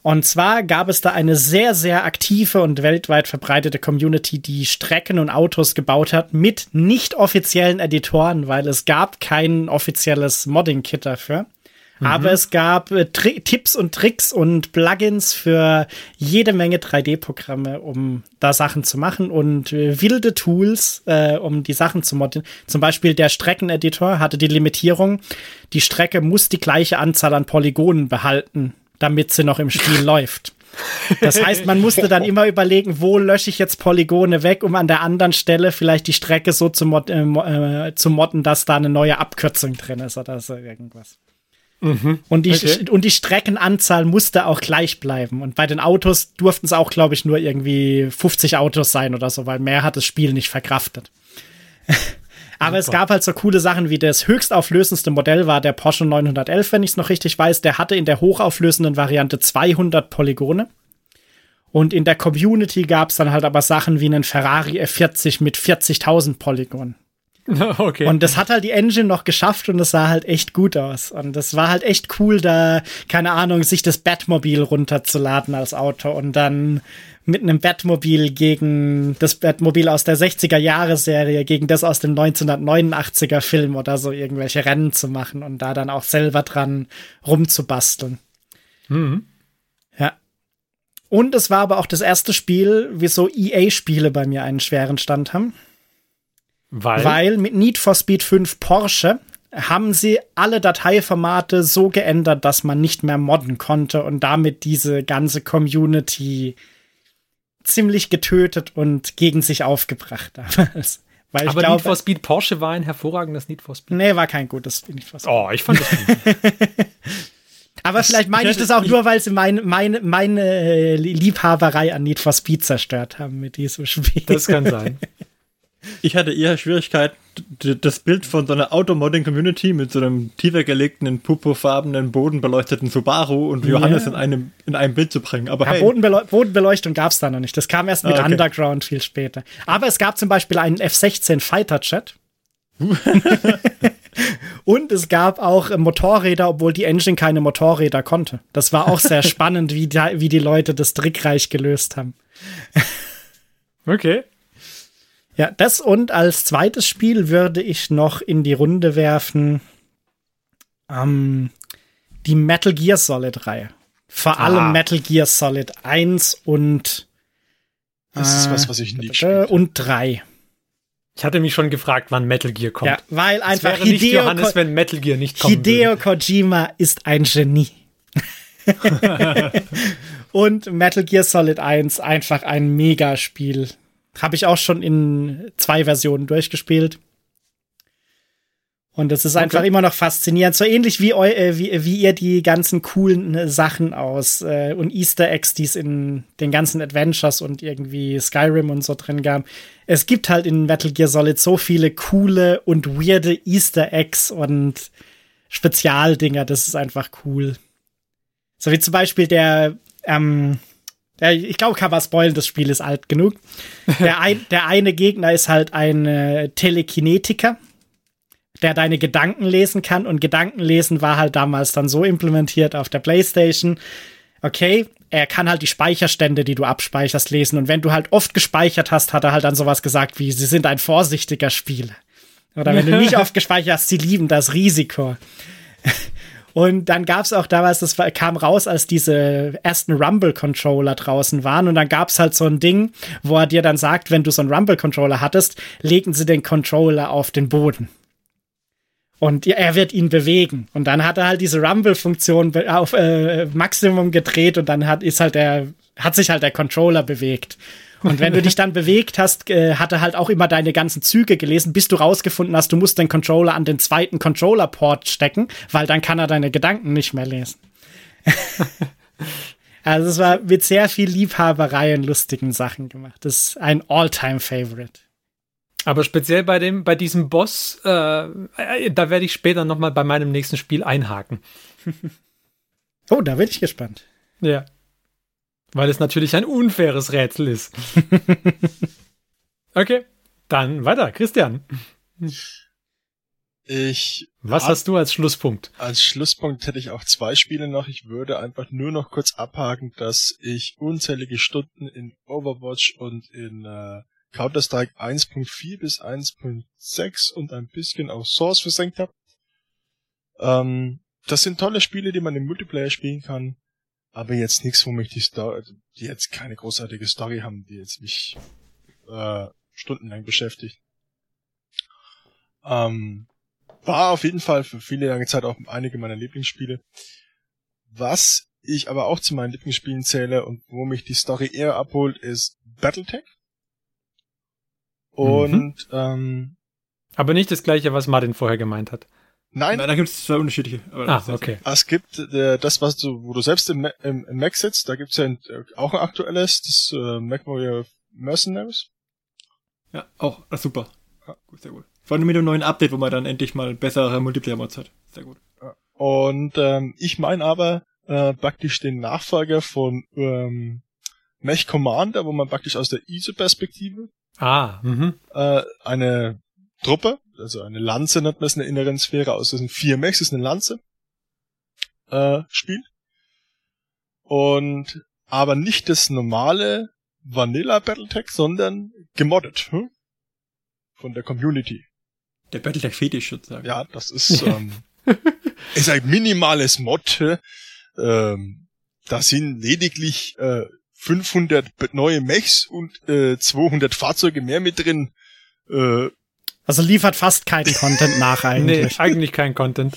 Und zwar gab es da eine sehr, sehr aktive und weltweit verbreitete Community, die Strecken und Autos gebaut hat mit nicht offiziellen Editoren, weil es gab kein offizielles Modding-Kit dafür. Aber es gab äh, Tipps und Tricks und Plugins für jede Menge 3D-Programme, um da Sachen zu machen und äh, wilde Tools, äh, um die Sachen zu modden. Zum Beispiel der Streckeneditor hatte die Limitierung, die Strecke muss die gleiche Anzahl an Polygonen behalten, damit sie noch im Spiel läuft. Das heißt, man musste dann immer überlegen, wo lösche ich jetzt Polygone weg, um an der anderen Stelle vielleicht die Strecke so zu, mod äh, äh, zu modden, dass da eine neue Abkürzung drin ist oder so irgendwas. Und, die, Okay. und die Streckenanzahl musste auch gleich bleiben. Und bei den Autos durften es auch, glaube ich, nur irgendwie 50 Autos sein oder so, weil mehr hat das Spiel nicht verkraftet. Aber es gab halt so coole Sachen wie das höchstauflösendste Modell war der Porsche 911, wenn ich es noch richtig weiß. Der hatte in der hochauflösenden Variante 200 Polygone. Und in der Community gab es dann halt aber Sachen wie einen Ferrari F40 mit 40.000 Polygonen. okay. Und das hat halt die Engine noch geschafft und es sah halt echt gut aus. Und das war halt echt cool, da, keine Ahnung, sich das Batmobil runterzuladen als Auto und dann mit einem Batmobil gegen das Batmobil aus der 60er Jahre Serie gegen das aus dem 1989er Film oder so irgendwelche Rennen zu machen und da dann auch selber dran rumzubasteln. Mhm. Ja. Und es war aber auch das erste Spiel, wieso EA-Spiele bei mir einen schweren Stand haben. Weil, Weil mit Need for Speed 5 Porsche haben sie alle Dateiformate so geändert, dass man nicht mehr modden konnte und damit diese ganze Community ziemlich getötet und gegen sich aufgebracht damals. Weil aber Need for glaube, Speed Porsche war ein hervorragendes Need for Speed. nee, war kein gutes Need for Speed. Oh, ich fand das gut. Aber vielleicht meine ich das auch nur, weil sie meine, meine, meine äh, Liebhaberei an Need for Speed zerstört haben mit diesem Spiel. Das kann sein. Ich hatte eher Schwierigkeit, das Bild von so einer Automodding-Community mit so einem tiefer gelegten, in purpurfarbenen, bodenbeleuchteten Subaru und Johannes in einem, in einem Bild zu bringen. Aber Ja, hey, Bodenbeleu Bodenbeleuchtung gab es da noch nicht. Das kam erst mit Ah, okay. Underground viel später. Aber es gab zum Beispiel einen F-16 Fighter Jet. Und es gab auch äh, Motorräder, obwohl die Engine keine Motorräder konnte. Das war auch sehr spannend, wie, da, wie die Leute das trickreich gelöst haben. Okay. Ja, das und als zweites Spiel würde ich noch in die Runde werfen ähm, die Metal Gear Solid Reihe. Vor Ah. allem Metal Gear Solid 1 und Das ist äh, was, was ich nie äh, gespielt und 3. Ich hatte mich schon gefragt, wann Metal Gear kommt. Ja, weil einfach wäre nicht Hideo, Johannes, Ko wenn Metal Gear nicht kommt. Hideo Kojima ist ein Genie. und Metal Gear Solid 1 einfach ein Megaspiel. Habe ich auch schon in zwei Versionen durchgespielt. Und es ist einfach immer noch faszinierend. So ähnlich wie, eu, äh, wie, wie ihr die ganzen coolen äh, Sachen aus äh, und Easter Eggs, die es in den ganzen Adventures und irgendwie Skyrim und so drin gab. Es gibt halt in Metal Gear Solid so viele coole und weirde Easter Eggs und Spezialdinger. Das ist einfach cool. So wie zum Beispiel der, ähm, der ich glaube, kann man spoilen, das Spiel ist alt genug. Der, ein, der eine Gegner ist halt ein äh, Telekinetiker der deine Gedanken lesen kann. Und Gedankenlesen war halt damals dann so implementiert auf der PlayStation. Okay, er kann halt die Speicherstände, die du abspeicherst, lesen. Und wenn du halt oft gespeichert hast, hat er halt dann sowas gesagt wie, sie sind ein vorsichtiger Spieler. Oder wenn du nicht oft gespeichert hast, sie lieben das Risiko. Und dann gab's auch damals, das kam raus, als diese ersten Rumble-Controller draußen waren. Und dann gab's halt so ein Ding, wo er dir dann sagt, wenn du so einen Rumble-Controller hattest, legen sie den Controller auf den Boden. Und er wird ihn bewegen. Und dann hat er halt diese Rumble-Funktion auf äh, Maximum gedreht und dann hat, ist halt der, hat sich halt der Controller bewegt. Und wenn du dich dann bewegt hast, äh, hat er halt auch immer deine ganzen Züge gelesen, bis du rausgefunden hast, du musst den Controller an den zweiten Controller-Port stecken, weil dann kann er deine Gedanken nicht mehr lesen. also es war mit sehr viel Liebhaberei und lustigen Sachen gemacht. Das ist ein All-Time-Favorite. Aber speziell bei dem, bei diesem Boss, äh, äh da werde ich später noch mal bei meinem nächsten Spiel einhaken. oh, da bin ich gespannt. Ja. Weil es natürlich ein unfaires Rätsel ist. okay, dann weiter, Christian. Ich. Was hast du als Schlusspunkt? Als Schlusspunkt hätte ich auch zwei Spiele noch. Ich würde einfach nur noch kurz abhaken, dass ich unzählige Stunden in Overwatch und in äh, Counter-Strike 1.4 bis 1.6 und ein bisschen auf Source versenkt habe. Ähm, das sind tolle Spiele, die man im Multiplayer spielen kann aber jetzt nichts, wo mich die Story, die jetzt keine großartige Story haben, die jetzt mich äh, stundenlang beschäftigt. Ähm, war auf jeden Fall für viele lange Zeit auch einige meiner Lieblingsspiele. Was ich aber auch zu meinen Lieblingsspielen zähle und wo mich die Story eher abholt, ist Battletech. Und mhm. ähm, aber nicht das gleiche, was Martin vorher gemeint hat. Nein. Nein, da gibt es zwei unterschiedliche. ah, okay. Es gibt äh, das, was du, wo du selbst im, im, im Mac sitzt, da gibt's ja ein, äh, auch ein aktuelles, das äh, Mac Warrior Mercenaries. Ja, auch, das super. Ja, gut, sehr gut. Vor allem mit dem neuen Update, wo man dann endlich mal bessere Multiplayer-Mods hat. Sehr gut. Und ähm, ich meine aber äh, praktisch den Nachfolger von ähm, Mech Commander, wo man praktisch aus der ISO-Perspektive ah, mhm. äh, eine Truppe, also eine Lanze nennt man es in der inneren Sphäre aus diesen vier Mechs, ist eine Lanze, äh, spielt. Und aber nicht das normale Vanilla Battletech, sondern gemoddet hm? von der Community. Der Battletech-Fetisch sozusagen. Ja, das ist, ähm, ist ein minimales Mod. Ähm, da sind lediglich äh, 500 neue Mechs und äh, 200 Fahrzeuge mehr mit drin. Äh, also liefert fast keinen Content nach eigentlich. nee, eigentlich kein Content.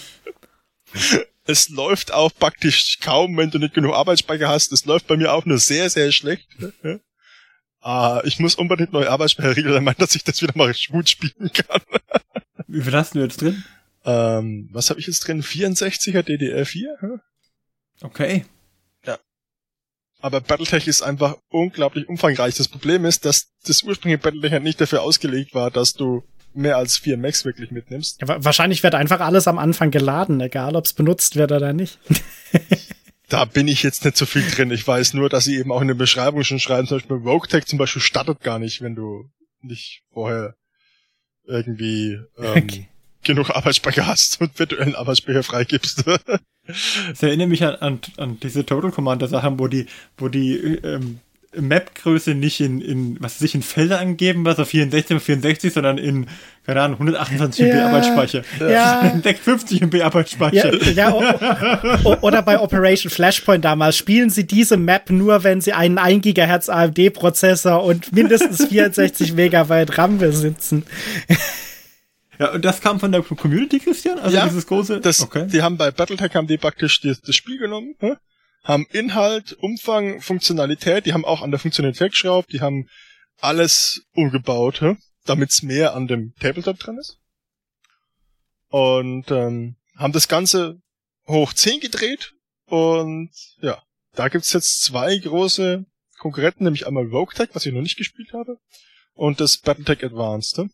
Es läuft auch praktisch kaum, wenn du nicht genug Arbeitsspeicher hast. Es läuft bei mir auch nur sehr, sehr schlecht. Ah, ich muss unbedingt neue Arbeitsspeicher damit, dass ich das wieder mal gut spielen kann. Wie viel hast du jetzt drin? Ähm, was habe ich jetzt drin? 64er DDR4? Okay. Ja. Aber Battletech ist einfach unglaublich umfangreich. Das Problem ist, dass das ursprüngliche Battletech halt nicht dafür ausgelegt war, dass du mehr als vier Macs wirklich mitnimmst. Ja, wahrscheinlich wird einfach alles am Anfang geladen, egal ob es benutzt wird oder nicht. da bin ich jetzt nicht so viel drin. Ich weiß nur, dass sie eben auch in der Beschreibung schon schreiben, zum Beispiel RogueTech zum Beispiel startet gar nicht, wenn du nicht vorher irgendwie ähm, okay. genug Arbeitsspeicher hast und virtuellen Arbeitsspeicher freigibst. Das erinnert mich an, an, an diese Total Commander Sachen, wo die, wo die ähm, Map-Größe nicht in, in, was sich in Felder angeben, was auf 64 und 64, sondern in, keine Ahnung, 128 MB ja, Arbeitsspeicher. Ja. 650 MB Arbeitsspeicher. Ja, ja, oder bei Operation Flashpoint damals, spielen sie diese Map nur, wenn sie einen 1 GHz AMD-Prozessor und mindestens 64 Megabyte RAM besitzen. Ja, und das kam von der Community, Christian? Also ja, dieses große. Das, okay. Die haben bei Battletech haben die praktisch das, das Spiel genommen, hm? Haben Inhalt, Umfang, Funktionalität, die haben auch an der Funktionalität geschraubt, die haben alles umgebaut, damit es mehr an dem Tabletop dran ist. Und ähm, haben das Ganze hoch 10 gedreht und ja, da gibt's jetzt zwei große Konkurrenten, nämlich einmal Rogue Tech, was ich noch nicht gespielt habe, und das Battletech Advanced.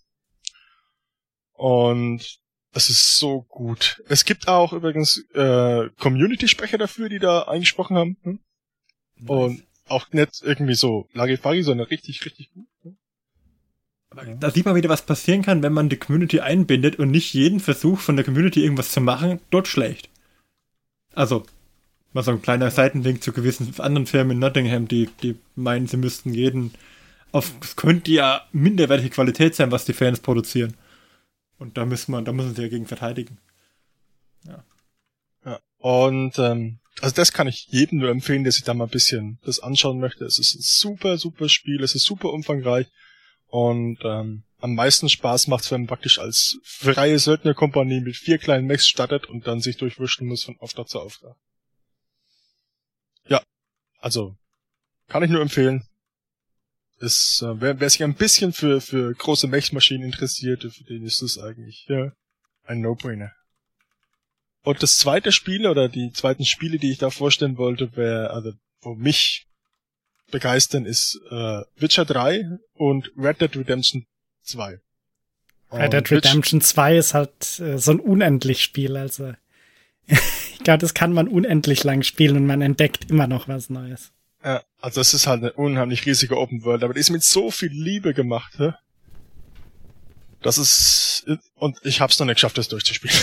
Und es ist so gut. Es gibt auch übrigens äh, Community-Sprecher dafür, die da eingesprochen haben. Hm? Nice. Und auch nicht irgendwie so Larifari, sondern richtig, richtig gut. Hm? Da sieht man wieder, was passieren kann, wenn man die Community einbindet und nicht jeden Versuch von der Community irgendwas zu machen dort schlägt. Also, mal so ein kleiner Seitenlink zu gewissen anderen Firmen in Nottingham, die, die meinen, sie müssten jeden auf, es könnte ja minderwertige Qualität sein, was die Fans produzieren. Und da müssen man, da müssen sie dagegen verteidigen. Ja. Und ähm, also das kann ich jedem nur empfehlen, der sich da mal ein bisschen das anschauen möchte. Es ist ein super, super Spiel, es ist super umfangreich und ähm, am meisten Spaß macht es, wenn man praktisch als freie Söldnerkompanie mit vier kleinen Mechs startet und dann sich durchwurschteln muss von Auftrag zu Auftrag. Ja, also kann ich nur empfehlen. Es, äh, wer, wer sich ein bisschen für, für große Mechmaschinen interessiert, für den ist es eigentlich ja, ein No-Brainer. Und das zweite Spiel oder die zweiten Spiele, die ich da vorstellen wollte, wäre, also wo mich begeistern, ist äh, Witcher 3 und Red Dead Redemption 2. Red Dead Redemption 2 ist halt äh, so ein unendlich Spiel, also ich glaube, das kann man unendlich lang spielen und man entdeckt immer noch was Neues. Also es ist halt eine unheimlich riesige Open World, aber die ist mit so viel Liebe gemacht, hä? Das ist und ich hab's noch nicht geschafft, das durchzuspielen.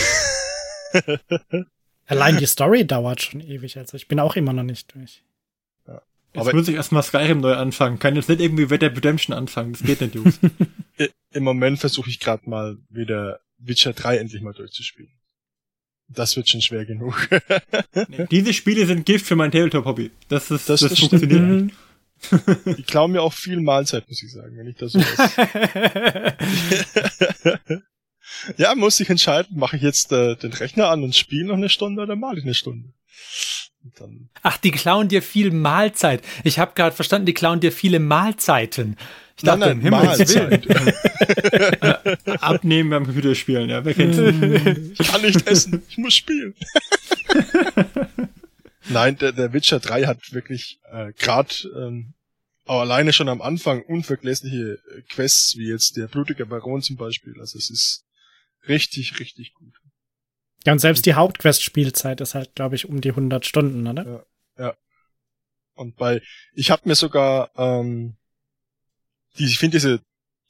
Allein die Story dauert schon ewig, also ich bin auch immer noch nicht durch. Ja. Jetzt aber muss ich erstmal Skyrim neu anfangen. Kann jetzt nicht irgendwie Red Dead Redemption anfangen. Das geht nicht, Jungs. Im Moment versuche ich gerade mal wieder Witcher 3 endlich mal durchzuspielen. Das wird schon schwer genug. nee, diese Spiele sind Gift für mein Tabletop-Hobby. Das ist, das, das, das funktioniert nicht. Die klauen mir auch viel Mahlzeit, muss ich sagen, wenn ich das so weiß. ja, muss ich entscheiden, mache ich jetzt äh, den Rechner an und spiele noch eine Stunde oder male ich eine Stunde. Ach, die klauen dir viel Mahlzeit. Ich habe gerade verstanden, die klauen dir viele Mahlzeiten. Ich dachte, nein, nein, Mahlzeit. Abnehmen beim Computerspielen, ja. Wer kennt's? ich kann nicht essen, ich muss spielen. nein, der, der Witcher 3 hat wirklich äh, gerade ähm, auch alleine schon am Anfang unvergessliche äh, Quests, wie jetzt der blutige Baron zum Beispiel. Also es ist richtig, richtig gut. Ja, und selbst die Hauptquest-Spielzeit ist halt, glaube ich, um die 100 Stunden, oder? Ja. ja. Und bei, ich habe mir sogar, ähm, die, ich finde diese,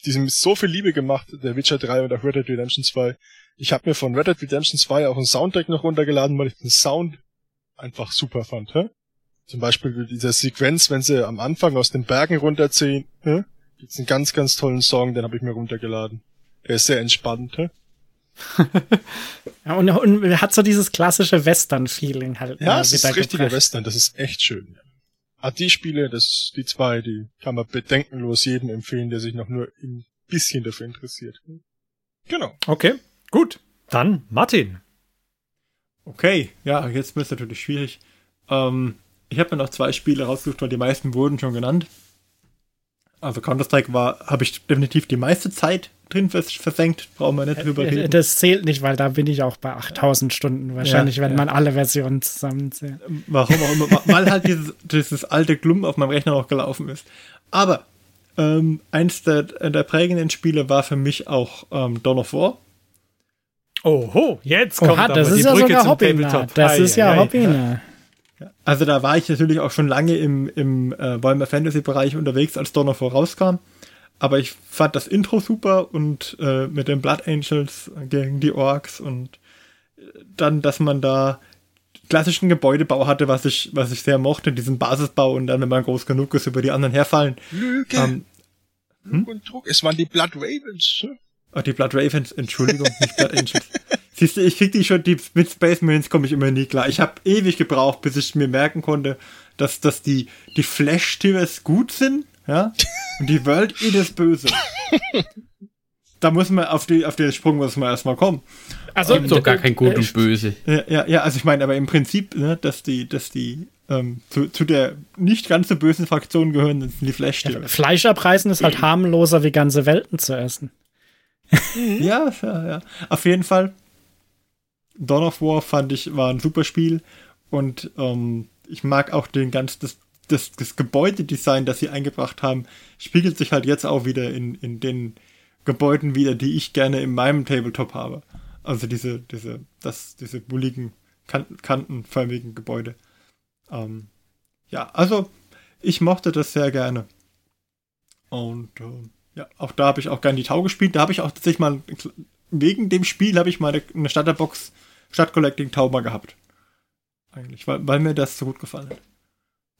die sind so viel Liebe gemacht, der Witcher 3 oder Red Dead Redemption 2. Ich habe mir von Red Dead Redemption 2 auch einen Soundtrack noch runtergeladen, weil ich den Sound einfach super fand. Hä? Zum Beispiel dieser Sequenz, wenn sie am Anfang aus den Bergen runterziehen, hä? gibt's einen ganz, ganz tollen Song, den habe ich mir runtergeladen. Der ist sehr entspannt. Hä? ja, und, und hat so dieses klassische Western-Feeling halt. Ja, es ist richtiger. Western, das ist echt schön. Ah, die Spiele, das, die zwei, die kann man bedenkenlos jedem empfehlen, der sich noch nur ein bisschen dafür interessiert. Genau. Okay, gut. Dann Martin. Okay, ja, jetzt wird es natürlich schwierig. Ähm, ich habe mir noch zwei Spiele rausgesucht, weil die meisten wurden schon genannt. Also Counter-Strike war, habe ich definitiv die meiste Zeit drin versenkt, brauchen wir nicht äh, drüber äh, reden. Das zählt nicht, weil da bin ich auch bei 8000 Stunden wahrscheinlich, ja, wenn ja. man alle Versionen zusammenzählt. Warum auch immer, weil halt dieses, dieses alte Glum auf meinem Rechner noch gelaufen ist. Aber ähm, eins der, der prägenden Spiele war für mich auch ähm, Dawn of War. Oho, jetzt kommt Oha, das ist die ja Brücke sogar Hobby. Das ist ja Hobby. Also da war ich natürlich auch schon lange im, im äh, Warhammer Fantasy Bereich unterwegs, als Dawn of War rauskam. Aber ich fand das Intro super und äh, mit den Blood Angels gegen die Orks und äh, dann, dass man da klassischen Gebäudebau hatte, was ich, was ich sehr mochte, diesen Basisbau und dann, wenn man groß genug ist, über die anderen herfallen. Lüge. Ähm, hm? und Druck. Es waren die Blood Ravens. Oh, die Blood Ravens, Entschuldigung, nicht Blood Angels. Siehst du, ich krieg die schon, die mit Space Marines komme ich immer nie klar. Ich habe ewig gebraucht, bis ich mir merken konnte, dass, dass die, die Flash-Tiers gut sind ja? Und die World ist böse. da muss man auf, die, auf den Sprung muss man erstmal kommen. Also gibt doch gar kein Gut und Böse. Ja, ja, ja, also ich meine, aber im Prinzip, ne, dass die, dass die ähm, zu, zu der nicht ganz so bösen Fraktion gehören, sind die flash ja, Fleisch abreißen ist halt harmloser wie ganze Welten zu essen. ja, ja, ja. Auf jeden Fall. Dawn of War fand ich, war ein super Spiel und ähm, ich mag auch den ganz, das, das, das Gebäudedesign, das sie eingebracht haben, spiegelt sich halt jetzt auch wieder in, in den Gebäuden wieder, die ich gerne in meinem Tabletop habe. Also diese, diese, das, diese bulligen, kan kantenförmigen Gebäude. Ähm, ja, also ich mochte das sehr gerne. Und äh, Ja, auch da habe ich auch gerne die Tau gespielt. Da habe ich auch tatsächlich mal, wegen dem Spiel habe ich mal eine, eine Starterbox Stadt Collecting Tau mal gehabt. Eigentlich, weil, weil mir das so gut gefallen hat.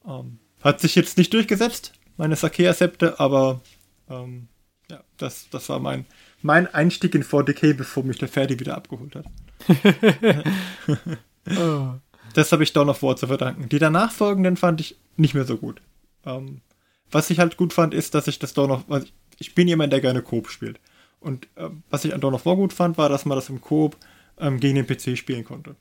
Ähm, hat sich jetzt nicht durchgesetzt, meine Sakea-Septe, aber ähm, ja, das, das war mein, mein Einstieg in 4DK, bevor mich der Ferdi wieder abgeholt hat. oh. Das habe ich Dawn of War zu verdanken. Die danach folgenden fand ich nicht mehr so gut. Ähm, was ich halt gut fand, ist, dass ich das Dawn of also ich bin jemand, der gerne Coop spielt. Und äh, was ich an Dawn of War gut fand, war, dass man das im Coop ähm, gegen den PC spielen konnte.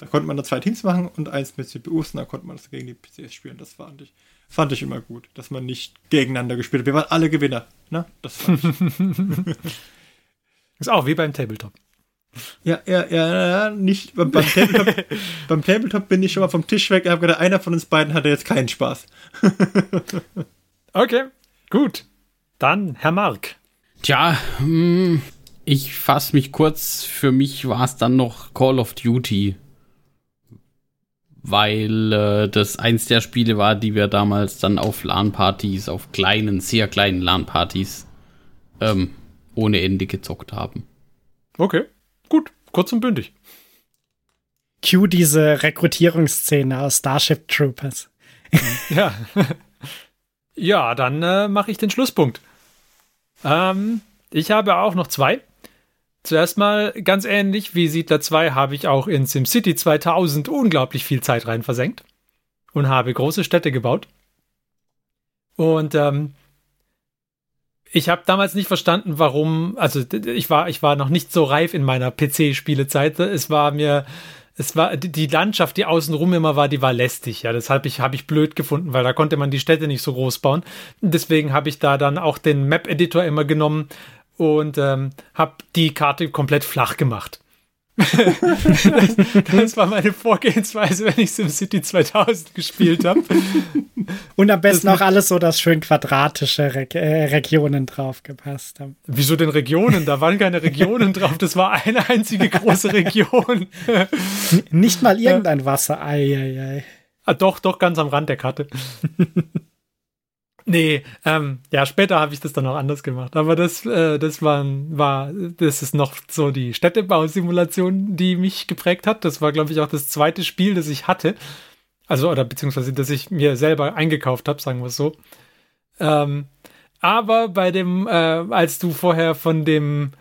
Da konnte man da zwei Teams machen und eins mit CPUs und dann konnte man das gegen die PCs spielen. Das fand ich, fand ich immer gut, dass man nicht gegeneinander gespielt hat. Wir waren alle Gewinner. Ne? Das fand ich. Ist auch wie beim Tabletop. Ja, ja, ja, nicht. Beim, beim, Tabletop, beim Tabletop bin ich schon mal vom Tisch weg und habe gedacht, einer von uns beiden hatte jetzt keinen Spaß. okay, gut. Dann Herr Mark. Tja, hm, ich fasse mich kurz. Für mich war es dann noch Call of Duty. Weil äh, das eins der Spiele war, die wir damals dann auf LAN-Partys, auf kleinen, sehr kleinen LAN-Partys ähm, ohne Ende gezockt haben. Okay, gut, kurz und bündig. Cue diese Rekrutierungsszene aus Starship Troopers. ja. ja, dann äh, mache ich den Schlusspunkt. Ähm, ich habe auch noch zwei. Zuerst mal ganz ähnlich wie Siedler 2 habe ich auch in SimCity 2000 unglaublich viel Zeit rein versenkt und habe große Städte gebaut. Und ähm, ich habe damals nicht verstanden, warum, also ich war, ich war noch nicht so reif in meiner PC-Spielezeit. Es war mir, es war die Landschaft, die außenrum immer war, die war lästig. Ja, deshalb ich, habe ich blöd gefunden, weil da konnte man die Städte nicht so groß bauen. Deswegen habe ich da dann auch den Map-Editor immer genommen und ähm, habe die Karte komplett flach gemacht. das, das, war meine Vorgehensweise, wenn ich SimCity 2000 gespielt habe. Und am besten auch alles so, dass schön quadratische Re äh, Regionen drauf gepasst haben. Wieso denn Regionen? Da waren keine Regionen drauf. Das war eine einzige große Region. Nicht mal irgendein Wasser. Ei, ei, ei. Ah, doch, doch, ganz am Rand der Karte. Nee, ähm, ja, später habe ich das dann auch anders gemacht. Aber das, äh, das war, war, das ist noch so die Städtebausimulation, die mich geprägt hat. Das war, glaube ich, auch das zweite Spiel, das ich hatte. Also, oder beziehungsweise, das ich mir selber eingekauft habe, sagen wir es so. Ähm, aber bei dem, äh, als du vorher von dem,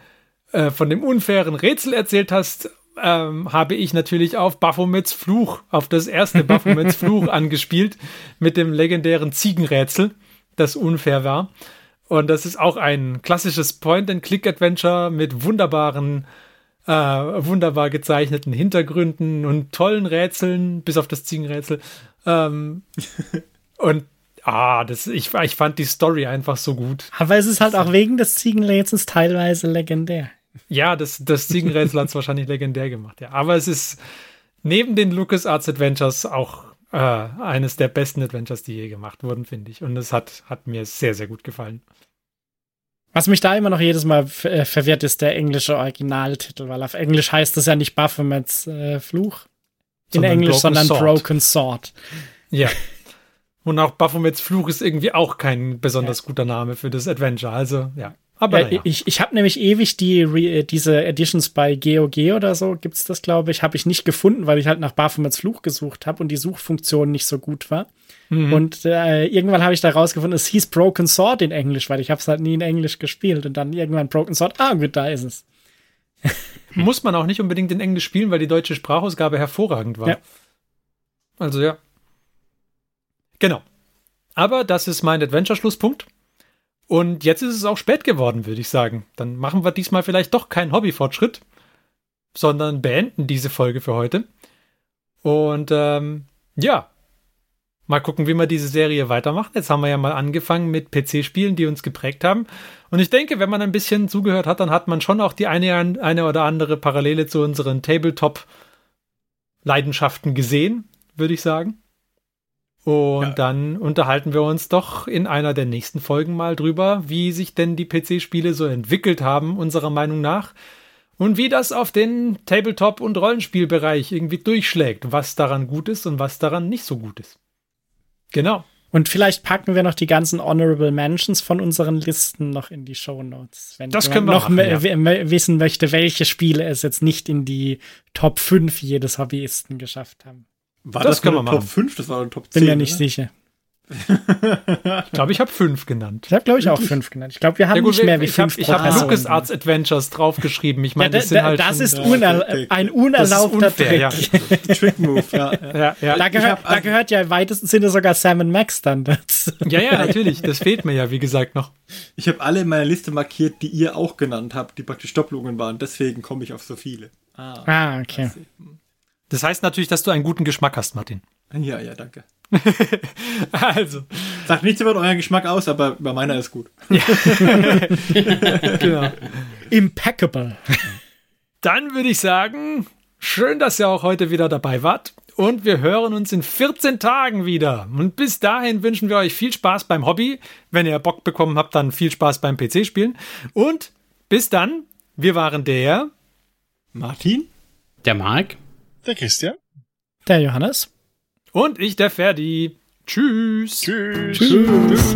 äh, von dem unfairen Rätsel erzählt hast, ähm, habe ich natürlich auf Baphomets Fluch, auf das erste Baphomets Fluch angespielt, mit dem legendären Ziegenrätsel das unfair war. Und das ist auch ein klassisches Point-and-Click-Adventure mit wunderbaren, äh, wunderbar gezeichneten Hintergründen und tollen Rätseln, bis auf das Ziegenrätsel. Ähm, und ah, das, ich, ich fand die Story einfach so gut. Aber es ist halt auch wegen des Ziegenrätsels teilweise legendär. Ja, das, das Ziegenrätsel hat es wahrscheinlich legendär gemacht, ja. Aber es ist neben den LucasArts Adventures auch äh, eines der besten Adventures, die je gemacht wurden, finde ich. Und es hat, hat mir sehr, sehr gut gefallen. Was mich da immer noch jedes Mal äh, verwirrt, ist der englische Originaltitel, weil auf Englisch heißt es ja nicht Baphomets äh, Fluch in sondern Englisch, Broken sondern Sword. Broken Sword. Ja. Und auch Baphomets Fluch ist irgendwie auch kein besonders ja. guter Name für das Adventure. Also, ja. Aber ja, ja. ich, ich habe nämlich ewig die äh, diese Editions bei GOG oder so gibt's das glaube ich, habe ich nicht gefunden, weil ich halt nach Baphomets Fluch gesucht habe und die Suchfunktion nicht so gut war. Mhm. Und äh, irgendwann habe ich da rausgefunden, es hieß Broken Sword in Englisch, weil ich habe es halt nie in Englisch gespielt und dann irgendwann Broken Sword. Ah, gut, da ist es. Muss man auch nicht unbedingt in Englisch spielen, weil die deutsche Sprachausgabe hervorragend war. Ja. Also ja. Genau. Aber das ist mein Adventure-Schlusspunkt. Und jetzt ist es auch spät geworden, würde ich sagen. Dann machen wir diesmal vielleicht doch keinen Hobbyfortschritt, sondern beenden diese Folge für heute. Und ähm, ja, mal gucken, wie wir diese Serie weitermachen. Jetzt haben wir ja mal angefangen mit PC-Spielen, die uns geprägt haben. Und ich denke, wenn man ein bisschen zugehört hat, dann hat man schon auch die eine, eine oder andere Parallele zu unseren Tabletop-Leidenschaften gesehen, würde ich sagen. Und ja. dann unterhalten wir uns doch in einer der nächsten Folgen mal drüber, wie sich denn die PC-Spiele so entwickelt haben, unserer Meinung nach. Und wie das auf den Tabletop- und Rollenspielbereich irgendwie durchschlägt, was daran gut ist und was daran nicht so gut ist. Genau. Und vielleicht packen wir noch die ganzen Honorable Mentions von unseren Listen noch in die Show Notes. Wenn Das können wir noch machen, me- wissen möchte, welche Spiele es jetzt nicht in die Top 5 jedes Hobbyisten geschafft haben. War Das das, können wir Top machen. 5? Das war eine Top 10. Bin mir nicht oder? sicher. Ich glaube, ich habe fünf genannt. Ich habe, glaube ich, auch fünf genannt. Ich glaube, wir haben Ja, gut, nicht mehr wie ich habe fünf ich pro hab Person. LucasArts Adventures draufgeschrieben. Ich meine, Ja, da, das sind da, halt das ist äh, unerla okay. ein unerlaubter unfair, Trick. Trick Move, ja. ja. ja, ja. Da, gehört, hab- da gehört ja im weitesten Sinne sogar Sam Max dann dazu. ja, ja, natürlich. Das fehlt mir ja, wie gesagt, noch. Ich habe alle in meiner Liste markiert, die ihr auch genannt habt, die praktisch Doppelungen waren. Deswegen komme ich auf so viele. Ah. Ah, okay. Das heißt natürlich, dass du einen guten Geschmack hast, Martin. Ja, ja, danke. Also, Sagt nichts über euren Geschmack aus, aber bei meiner ist gut. genau. Impeccable. Dann würde ich sagen, schön, dass ihr auch heute wieder dabei wart. Und wir hören uns in 14 Tagen wieder. Und bis dahin wünschen wir euch viel Spaß beim Hobby. Wenn ihr Bock bekommen habt, dann viel Spaß beim PC-Spielen. Und bis dann, wir waren der. Martin? Der Marc? Der Christian. Der Johannes. Und ich, der Ferdi. Tschüss. Tschüss.